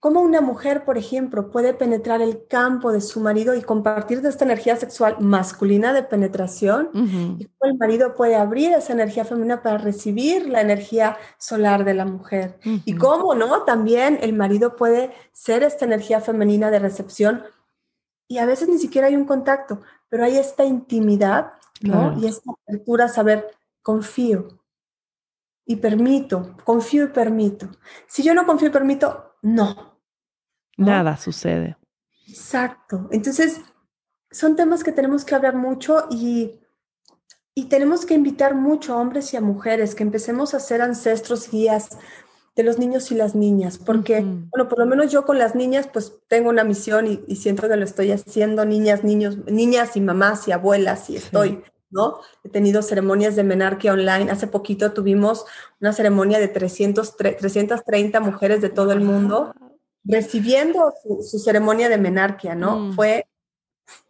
Speaker 2: cómo una mujer, por ejemplo, puede penetrar el campo de su marido y compartir de esta energía sexual masculina de penetración, y cómo el marido puede abrir esa energía femenina para recibir la energía solar de la mujer. Y cómo, ¿no? También el marido puede ser esta energía femenina de recepción y a veces ni siquiera hay un contacto, pero hay esta intimidad, ¿no? Y esta apertura a saber, confío y permito, confío y permito. Si yo no confío y permito, no,
Speaker 1: Nada sucede.
Speaker 2: Exacto. Entonces, son temas que tenemos que hablar mucho y, y tenemos que invitar mucho a hombres y a mujeres que empecemos a ser ancestros guías de los niños y las niñas, porque, bueno, por lo menos yo con las niñas, pues tengo una misión y, siento que lo estoy haciendo, niñas, niños, niñas y mamás y abuelas, y estoy, ¿no? He tenido ceremonias de menarquia online. Hace poquito tuvimos una ceremonia de 300, 330 mujeres de todo el mundo recibiendo su, ceremonia de menarquia, ¿no? Mm. Fue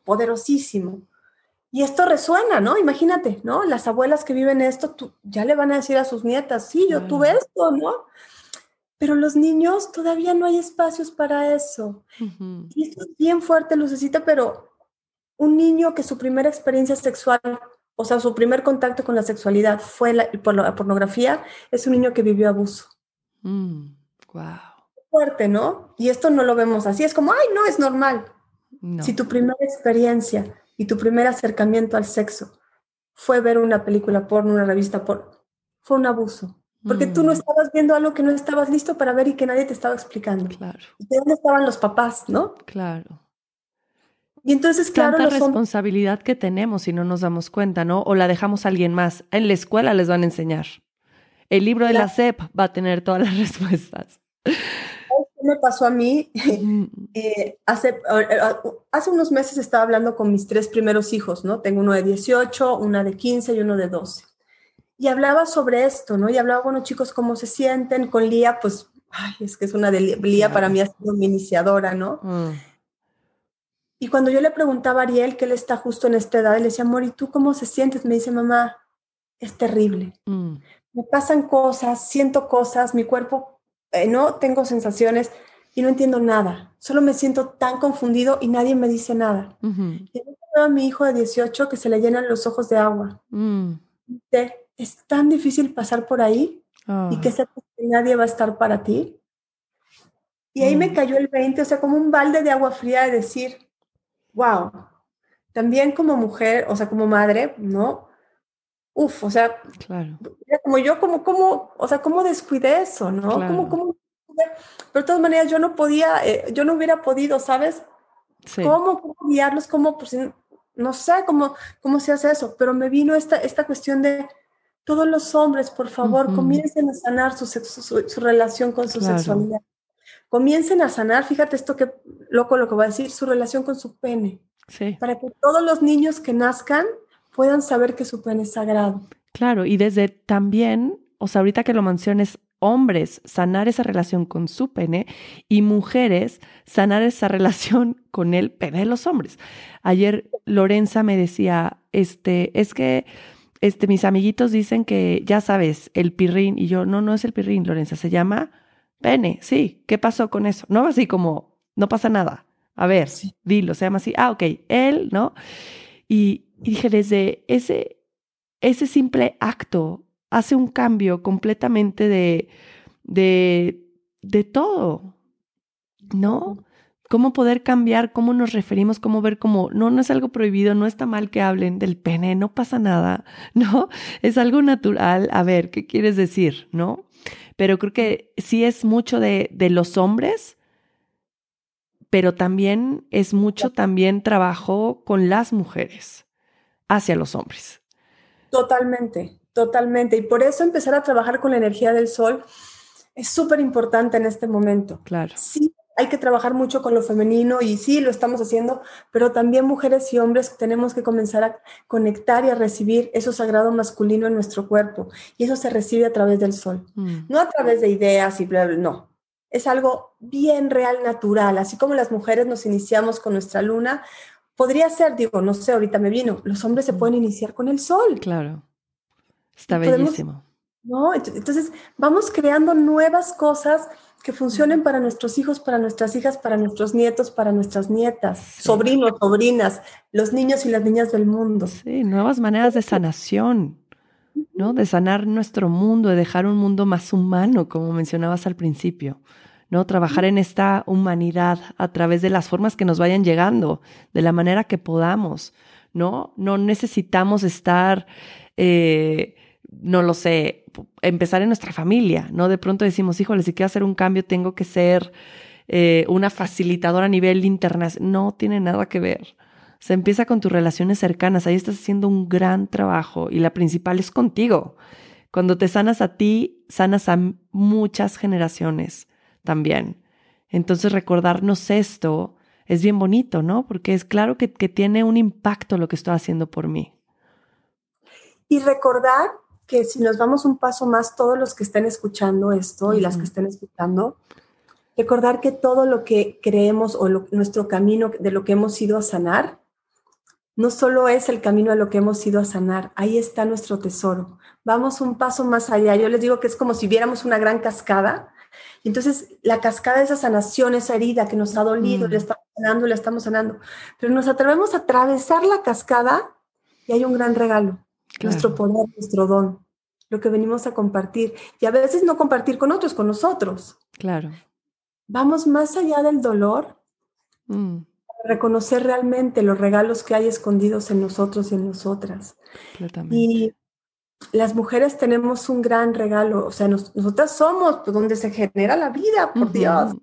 Speaker 2: poderosísimo. Y esto resuena, ¿no? Imagínate, ¿no? Las abuelas que viven esto, tú, ya le van a decir a sus nietas, sí, yo tuve esto, ¿no? Pero los niños todavía no hay espacios para eso. Y esto es bien fuerte, Lucecita, pero un niño que su primera experiencia sexual, o sea, su primer contacto con la sexualidad fue la, por la pornografía, es un niño que vivió abuso.
Speaker 1: wow.
Speaker 2: Fuerte, ¿no? Y esto no lo vemos así, es como, ay, no, es normal. Si tu primera experiencia y tu primer acercamiento al sexo fue ver una película porno, una revista porno, fue un abuso. Porque tú no mm. estabas viendo algo que no estabas listo para ver y que nadie te estaba explicando.
Speaker 1: Claro.
Speaker 2: ¿De dónde estaban los papás, no?
Speaker 1: Claro.
Speaker 2: Y entonces, claro.
Speaker 1: Tanta responsabilidad que tenemos si no nos damos cuenta, ¿no? O la dejamos a alguien más. En la escuela les van a enseñar. El libro de la SEP va a tener todas las [laughs] respuestas
Speaker 2: me pasó a mí? [laughs] Eh, hace, hace unos meses estaba hablando con mis tres primeros hijos, ¿no? Tengo uno de 18, una de 15 y uno de 12. Y hablaba sobre esto, ¿no? Y hablaba, bueno, chicos, ¿cómo se sienten? Con Lía, pues, ay, es que es una de Lía para mí ha sido mi iniciadora, ¿no? Mm. Y cuando yo le preguntaba a Ariel, que él está justo en esta edad, le decía, amor, ¿y tú cómo se sientes? Me dice, mamá, es terrible. Mm. Me pasan cosas, siento cosas, mi cuerpo eh, no tengo sensaciones y no entiendo nada. Solo me siento tan confundido y nadie me dice nada. Y a mi hijo de 18 que se le llenan los ojos de agua. Mm. es tan difícil pasar por ahí y que sepas que nadie va a estar para ti. Y ahí me mm. cayó el 20, o sea, como un balde de agua fría de decir, wow, también como mujer, o sea, como madre, ¿no? Uf, o sea,
Speaker 1: claro.
Speaker 2: como yo, como, como, o sea, cómo descuidé eso, ¿no? Como, pero de todas maneras yo no podía, eh, yo no hubiera podido, ¿sabes? ¿Cómo, ¿Cómo, guiarlos? ¿Cómo, pues, no sé cómo, cómo se hace eso? Pero me vino esta, esta cuestión de todos los hombres, por favor, comiencen a sanar su, su, relación con su sexualidad. Comiencen a sanar, fíjate esto que loco lo que va a decir, su relación con su pene.
Speaker 1: Sí.
Speaker 2: Para que todos los niños que nazcan puedan saber que su pene es sagrado.
Speaker 1: Claro, y desde también, o sea, ahorita que lo menciones, hombres sanar esa relación con su pene y mujeres sanar esa relación [laughs] con el pene de los hombres. Ayer Lorenza me decía, este, es que este, mis amiguitos dicen que, ya sabes, el pirrín, y yo, no, no es el pirrín, Lorenza, se llama pene, sí, ¿qué pasó con eso? No, así como, no pasa nada. A ver, dilo, se llama así, ah, ok, él, ¿no? Y, y dije, desde ese, ese simple acto hace un cambio completamente de, de, de todo, ¿no? Cómo poder cambiar, cómo nos referimos, cómo ver cómo, no, no es algo prohibido, no está mal que hablen del pene, no pasa nada, [laughs] ¿no? Es algo natural. A ver, ¿qué quieres decir, no? Pero creo que sí es mucho de, de los hombres, pero también es mucho también trabajo con las mujeres hacia los hombres.
Speaker 2: Totalmente, totalmente. Y por eso empezar a trabajar con la energía del sol es súper importante en este momento.
Speaker 1: Claro.
Speaker 2: Sí, hay que trabajar mucho con lo femenino y sí, lo estamos haciendo, pero también mujeres y hombres tenemos que comenzar a conectar y a recibir eso sagrado masculino en nuestro cuerpo. Y eso se recibe a través del sol. Mm. No a través de ideas y bla, bla, no. Es algo bien real, natural. Así como las mujeres nos iniciamos con nuestra luna, podría ser, digo, no sé, ahorita me vino, los hombres se pueden iniciar con el sol.
Speaker 1: Claro. Está bellísimo.
Speaker 2: ¿no? Entonces, vamos creando nuevas cosas que funcionen para nuestros hijos, para nuestras hijas, para nuestros nietos, para nuestras nietas, sobrinos, sobrinas, los niños y las niñas del mundo.
Speaker 1: Sí, nuevas maneras de sanación, ¿no? De sanar nuestro mundo, de dejar un mundo más humano, como mencionabas al principio. ¿No? Trabajar en esta humanidad a través de las formas que nos vayan llegando, de la manera que podamos, ¿no? No necesitamos estar, eh, no lo sé, empezar en nuestra familia, ¿no? De pronto decimos, híjole, si quiero hacer un cambio, tengo que ser eh, una facilitadora a nivel internacional. No tiene nada que ver. Se empieza con tus relaciones cercanas, ahí estás haciendo un gran trabajo y la principal es contigo. Cuando te sanas a ti, sanas a muchas generaciones también. Entonces recordarnos esto es bien bonito, ¿no? Porque es claro que, tiene un impacto lo que estoy haciendo por mí.
Speaker 2: Y recordar que si nos vamos un paso más, todos los que estén escuchando esto y las que estén escuchando, recordar que todo lo que creemos o nuestro camino de lo que hemos ido a sanar, no solo es el camino a lo que hemos ido a sanar, ahí está nuestro tesoro. Vamos un paso más allá. Yo les digo que es como si viéramos una gran cascada y entonces la cascada de esa sanación, esa herida que nos ha dolido, le mm. estamos sanando, le estamos sanando, pero nos atrevemos a atravesar la cascada y hay un gran regalo, nuestro poder, nuestro don, lo que venimos a compartir. Y a veces no compartir con otros, con nosotros.
Speaker 1: Claro.
Speaker 2: Vamos más allá del dolor. Mm. reconocer realmente los regalos que hay escondidos en nosotros y en nosotras. Y las mujeres tenemos un gran regalo, o sea, nosotras somos pues, donde se genera la vida, por Dios.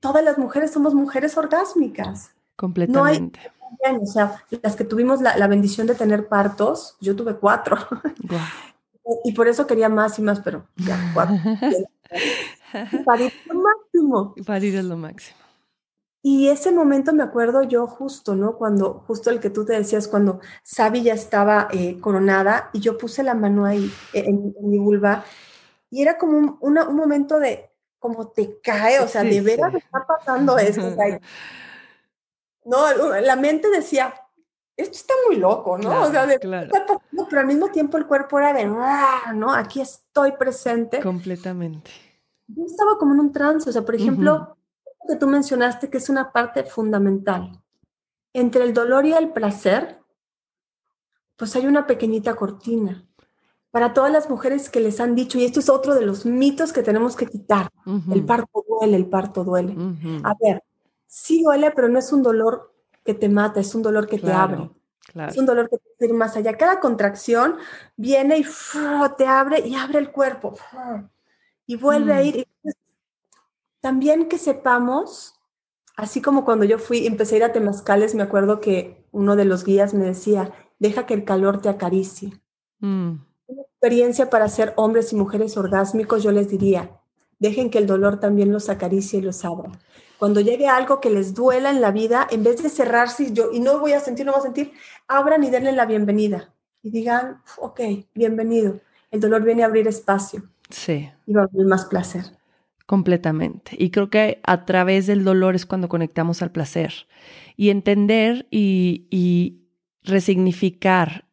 Speaker 2: Todas las mujeres somos mujeres orgásmicas.
Speaker 1: Completamente.
Speaker 2: No hay, o sea, las que tuvimos la, bendición de tener partos, yo tuve cuatro. [laughs] y por eso quería más y más, pero ya, cuatro. [laughs] parir es lo máximo.
Speaker 1: Parir es lo máximo.
Speaker 2: Y ese momento me acuerdo yo justo, ¿no? Cuando, justo el que tú te decías, cuando Sabi ya estaba eh, coronada y yo puse la mano ahí eh, en, mi vulva y era como un, un, momento de, como te cae, o sea, de veras me está pasando esto. [laughs] no, la mente decía, esto está muy loco, ¿no? o sea, de, pero al mismo tiempo el cuerpo era de, ah, ¿no? Aquí estoy presente.
Speaker 1: Completamente.
Speaker 2: Yo estaba como en un trance, o sea, por ejemplo que tú mencionaste que es una parte fundamental. Entre el dolor y el placer, pues hay una pequeñita cortina. Para todas las mujeres que les han dicho, y esto es otro de los mitos que tenemos que quitar, el parto duele, el parto duele. A ver, sí duele, pero no es un dolor que te mata, es un dolor que te abre. Es un dolor que te ir más allá. Cada contracción viene y te abre y abre el cuerpo. Y vuelve a mm. ir. También que sepamos, así como cuando yo fui, empecé a ir a Temazcales, me acuerdo que uno de los guías me decía, deja que el calor te acaricie. Mm. Una experiencia para ser hombres y mujeres orgásmicos, yo les diría, dejen que el dolor también los acaricie y los abra. Cuando llegue algo que les duela en la vida, en vez de cerrarse yo, y no voy a sentir, no voy a sentir, abran y denle la bienvenida. Y digan, ok, bienvenido. El dolor viene a abrir espacio.
Speaker 1: Sí.
Speaker 2: Y va a abrir más placer.
Speaker 1: Completamente. Y creo que a través del dolor es cuando conectamos al placer. Y entender y, resignificar,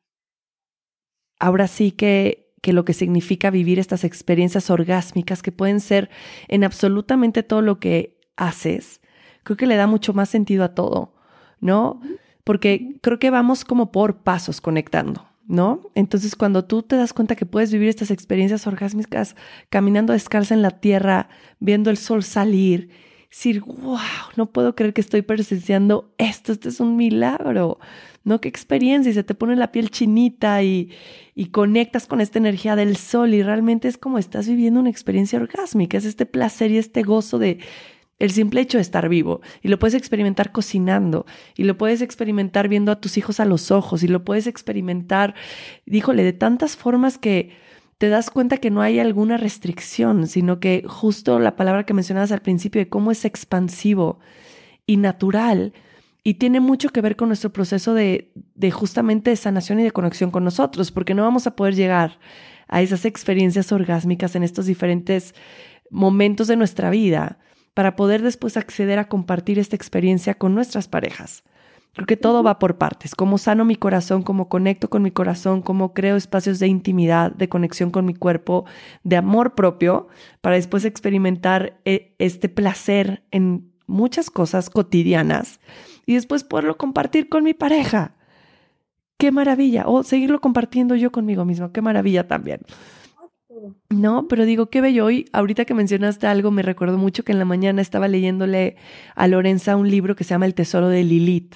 Speaker 1: ahora sí que, que lo que significa vivir estas experiencias orgásmicas que pueden ser en absolutamente todo lo que haces, creo que le da mucho más sentido a todo, ¿no? Porque creo que vamos como por pasos conectando. ¿No? Entonces, cuando tú te das cuenta que puedes vivir estas experiencias orgásmicas caminando descalza en la tierra, viendo el sol salir, decir, wow, no puedo creer que estoy presenciando esto, esto es un milagro, ¿no? Qué experiencia, y se te pone la piel chinita y, y conectas con esta energía del sol y realmente es como estás viviendo una experiencia orgásmica, es este placer y este gozo de el simple hecho de estar vivo. Y lo puedes experimentar cocinando. Y lo puedes experimentar viendo a tus hijos a los ojos. Y lo puedes experimentar, díjole, de tantas formas que te das cuenta que no hay alguna restricción, sino que justo la palabra que mencionabas al principio de cómo es expansivo y natural. Y tiene mucho que ver con nuestro proceso de, de justamente sanación y de conexión con nosotros, porque no vamos a poder llegar a esas experiencias orgásmicas en estos diferentes momentos de nuestra vida para poder después acceder a compartir esta experiencia con nuestras parejas. Creo que todo va por partes, cómo sano mi corazón, cómo conecto con mi corazón, cómo creo espacios de intimidad, de conexión con mi cuerpo, de amor propio, para después experimentar eh, este placer en muchas cosas cotidianas y después poderlo compartir con mi pareja. Qué maravilla. O seguirlo compartiendo yo conmigo mismo. Qué maravilla también. No, pero digo, qué bello. Hoy, ahorita que mencionaste algo, me recuerdo mucho que en la mañana estaba leyéndole a Lorenza un libro que se llama El Tesoro de Lilith.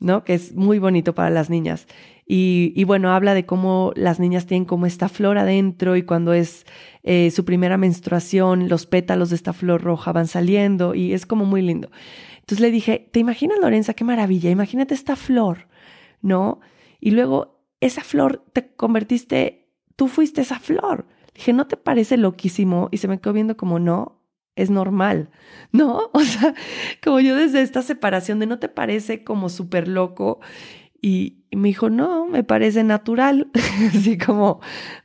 Speaker 1: ¿no? Que es muy bonito para las niñas. Y, bueno, habla de cómo las niñas tienen como esta flor adentro y cuando es eh, su primera menstruación, los pétalos de esta flor roja van saliendo y es como muy lindo. Entonces le dije, ¿te imaginas, Lorenza? Qué maravilla, imagínate esta flor, ¿no? Y luego esa flor te convertiste, tú fuiste esa flor. dije, ¿no te parece loquísimo? Y se me quedó viendo como, no, es normal, [laughs] ¿no? [laughs] O sea, como yo desde esta separación de no te parece como súper loco y, me dijo, no, me parece natural, [laughs] así como,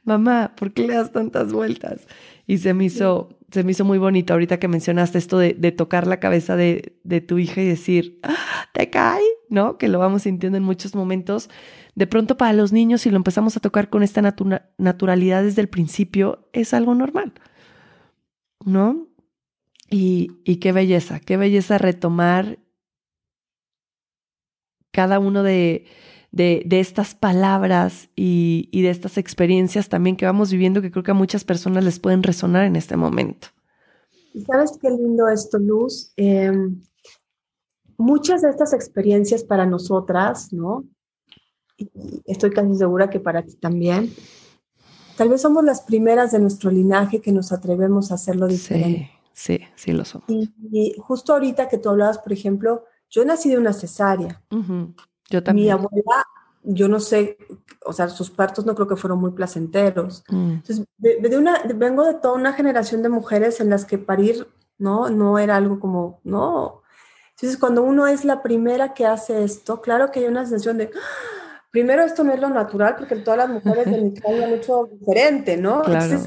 Speaker 1: mamá, ¿por qué le das tantas vueltas? Y se me hizo, se me hizo muy bonito ahorita que mencionaste esto de, tocar la cabeza de, tu hija y decir, ah, te cae, ¿no? Que lo vamos sintiendo en muchos momentos. De pronto para los niños, si lo empezamos a tocar con esta naturalidad desde el principio, es algo normal, ¿no? Y, qué belleza, qué belleza retomar cada uno de, de, estas palabras y, de estas experiencias también que vamos viviendo que creo que a muchas personas les pueden resonar en este momento.
Speaker 2: ¿Y sabes qué lindo esto, Luz? Em, muchas de estas experiencias para nosotras, ¿no? Y estoy casi segura que para ti también, tal vez somos las primeras de nuestro linaje que nos atrevemos a hacerlo diferente.
Speaker 1: Sí, sí lo son.
Speaker 2: Y, justo ahorita que tú hablabas, por ejemplo, yo nací de una cesárea.
Speaker 1: Yo también.
Speaker 2: Mi abuela, yo no sé, o sea, sus partos no creo que fueron muy placenteros. Mm. Entonces, de, una, vengo de toda una generación de mujeres en las que parir, ¿no? No era algo como, no. Entonces, cuando uno es la primera que hace esto, claro que hay una sensación de, ¡Ah! Primero esto no es lo natural, porque todas las mujeres de mi [laughs] han hecho diferente, ¿no?
Speaker 1: Claro.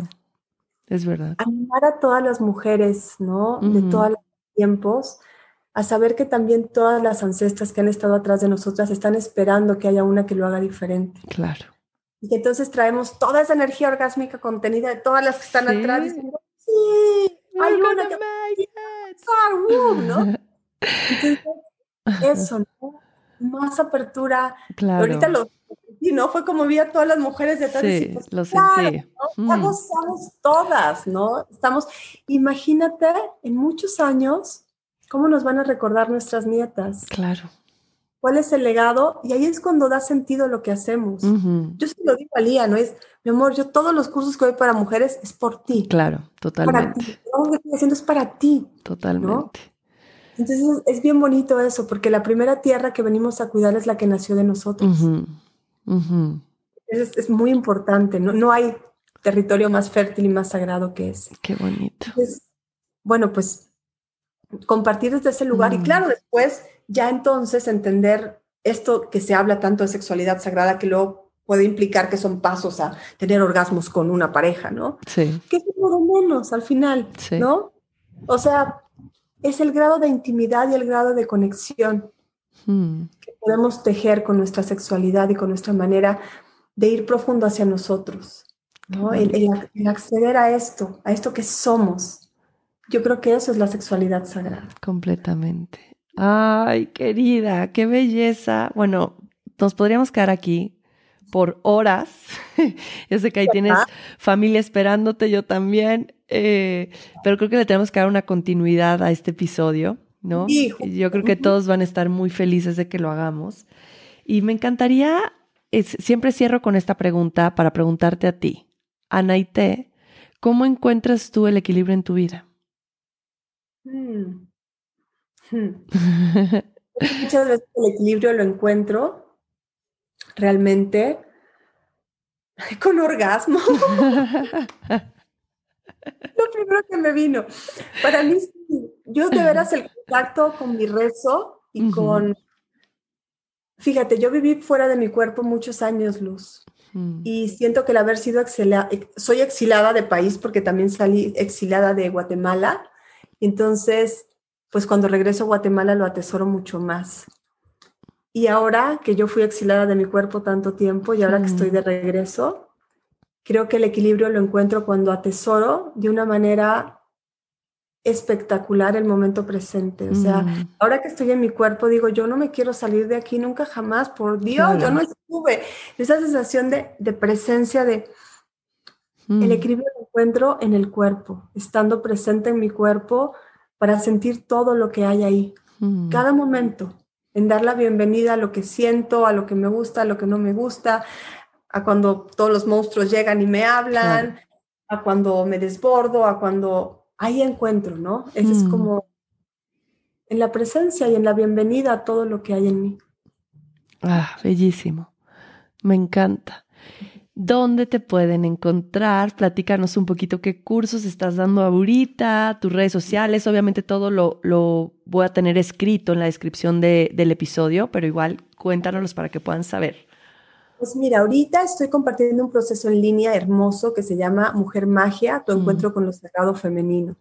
Speaker 1: Es verdad.
Speaker 2: Animar a todas las mujeres, ¿no? De todos los tiempos, a saber que también todas las ancestras que han estado atrás de nosotras están esperando que haya una que lo haga diferente.
Speaker 1: Claro.
Speaker 2: Y que entonces traemos toda esa energía orgásmica contenida de todas las que están atrás diciendo, sí, hay una que ¿no? [laughs] Entonces, eso, ¿no? Más apertura. Claro. Ahorita lo y no fue como vi a todas las mujeres de atrás.
Speaker 1: Sí, pues, lo sentí.
Speaker 2: ¿no? Mm. todas, ¿no? Estamos, imagínate, en muchos años, ¿cómo nos van a recordar nuestras nietas?
Speaker 1: Claro.
Speaker 2: ¿Cuál es el legado? Y ahí es cuando da sentido lo que hacemos. Yo sí lo digo a Lía, ¿no? Es, mi amor, yo todos los cursos que doy para mujeres es por ti.
Speaker 1: Claro, totalmente.
Speaker 2: Para ti. Lo que estoy haciendo es para ti.
Speaker 1: Totalmente.
Speaker 2: Entonces es bien bonito eso, porque la primera tierra que venimos a cuidar es la que nació de nosotros es, muy importante, ¿no? no hay territorio más fértil y más sagrado que ese.
Speaker 1: Qué bonito.
Speaker 2: bueno, pues compartir desde ese lugar y mm. claro, después ya entonces entender esto que se habla tanto de sexualidad sagrada que luego puede implicar que son pasos a tener orgasmos con una pareja, ¿no?
Speaker 1: Sí.
Speaker 2: Que es lo menos al final, ¿no? O sea, es el grado de intimidad y el grado de conexión. Mm podemos tejer con nuestra sexualidad y con nuestra manera de ir profundo hacia nosotros, ¿no? El, acceder a esto, a esto que somos. Yo creo que eso es la sexualidad sagrada.
Speaker 1: Completamente. Ay, querida, qué belleza. Bueno, nos podríamos quedar aquí por horas. [laughs] yo sé que ahí tienes familia esperándote, yo también, eh, pero creo que le tenemos que dar una continuidad a este episodio. ¿no? Yo creo que todos van a estar muy felices de que lo hagamos. Y me encantaría, siempre cierro con esta pregunta para preguntarte a ti, Anaite, ¿cómo encuentras tú el equilibrio en tu vida? Hmm.
Speaker 2: Hmm. [laughs] Muchas veces el equilibrio lo encuentro realmente [laughs] con orgasmo. [laughs] lo primero que me vino. Para mí, yo de veras el contacto con mi rezo y con... Fíjate, yo viví fuera de mi cuerpo muchos años, Luz. Y siento que el haber sido exilada, soy exilada de país porque también salí exilada de Guatemala. Entonces, pues cuando regreso a Guatemala lo atesoro mucho más. Y ahora que yo fui exilada de mi cuerpo tanto tiempo y ahora que estoy de regreso, creo que el equilibrio lo encuentro cuando atesoro de una manera espectacular el momento presente. O sea, mm. ahora que estoy en mi cuerpo, digo, yo no me quiero salir de aquí nunca jamás, por Dios, yo no estuve. Esa sensación de, presencia, de el mm. equilibrio lo encuentro en el cuerpo, estando presente en mi cuerpo para sentir todo lo que hay ahí, mm. cada momento, en dar la bienvenida a lo que siento, a lo que me gusta, a lo que no me gusta, a cuando todos los monstruos llegan y me hablan, a cuando me desbordo, a cuando ahí encuentro, ¿no? Ese es mm. como en la presencia y en la bienvenida a todo lo que hay en mí.
Speaker 1: Ah, bellísimo. Me encanta. ¿Dónde te pueden encontrar? Platícanos un poquito qué cursos estás dando ahorita, tus redes sociales. Obviamente todo lo, lo voy a tener escrito en la descripción del episodio, pero igual cuéntanos para que puedan saber.
Speaker 2: Pues mira, ahorita estoy compartiendo un proceso en línea hermoso que se llama Mujer Magia, tu mm. encuentro con lo sagrado femenino.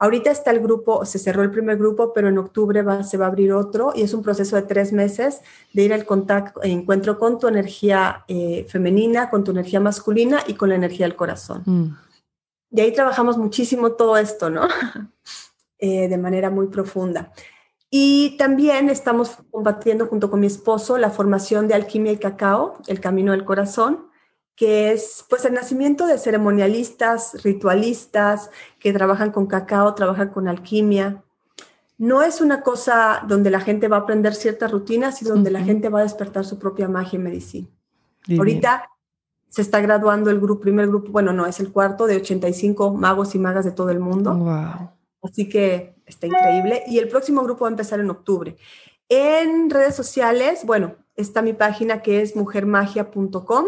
Speaker 2: Ahorita está el grupo, se cerró el primer grupo, pero en octubre se va a abrir otro y es un proceso de tres meses de ir al contacto, encuentro con tu energía eh, femenina, con tu energía masculina y con la energía del corazón. Mm. Y ahí trabajamos muchísimo todo esto, ¿no? [laughs] Eh, de manera muy profunda. Y también estamos combatiendo junto con mi esposo la formación de alquimia y cacao, el camino del corazón, que es pues el nacimiento de ceremonialistas, ritualistas que trabajan con cacao, trabajan con alquimia. No es una cosa donde la gente va a aprender ciertas rutinas y donde la gente va a despertar su propia magia y medicina. Ahorita se está graduando el grupo, primer grupo, bueno, no, es el cuarto de 85 magos y magas de todo el mundo. Wow. Así que está increíble. Y el próximo grupo va a empezar en octubre. En redes sociales, bueno, está mi página que es mujermagia.com.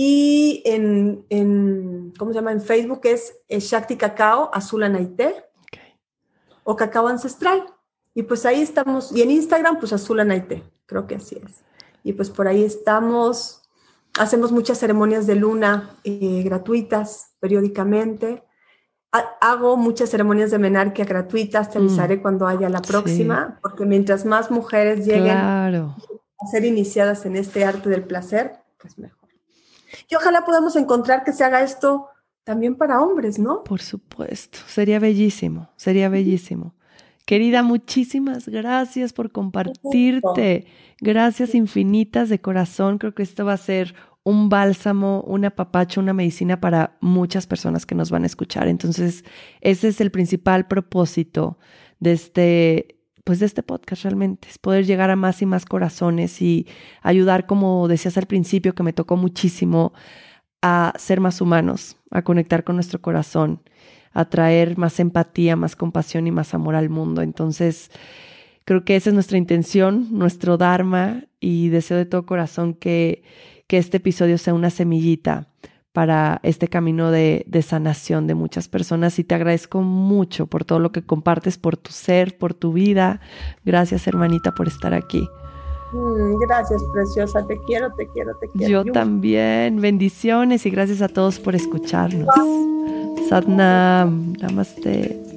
Speaker 2: Y en, en, ¿cómo se llama? En Facebook es Shakti Cacao Azul Anaité o Cacao Ancestral. Y pues ahí estamos. Y en Instagram, pues Azul Anaité. Creo que así es. Y pues por ahí estamos. Hacemos muchas ceremonias de luna eh, gratuitas periódicamente hago muchas ceremonias de menarquia gratuitas, te mm. avisaré cuando haya la próxima, porque mientras más mujeres lleguen a ser iniciadas en este arte del placer, pues mejor. Y ojalá podamos encontrar que se haga esto también para hombres, ¿no?
Speaker 1: Por supuesto, sería bellísimo, sería bellísimo. Querida, muchísimas gracias por compartirte. Gracias infinitas de corazón. Creo que esto va a ser un bálsamo, un apapacho, una medicina para muchas personas que nos van a escuchar. Entonces, ese es el principal propósito de este, pues de este podcast realmente, es poder llegar a más y más corazones y ayudar, como decías al principio, que me tocó muchísimo, a ser más humanos, a conectar con nuestro corazón, a traer más empatía, más compasión y más amor al mundo. Entonces, creo que esa es nuestra intención, nuestro Dharma y deseo de todo corazón que que este episodio sea una semillita para este camino de, sanación de muchas personas y te agradezco mucho por todo lo que compartes, por tu ser, por tu vida. Gracias hermanita por estar aquí.
Speaker 2: Mm, gracias, preciosa. Te quiero, te quiero, te quiero.
Speaker 1: Yo también. Bendiciones y gracias a todos por escucharnos. Satnam. Namaste.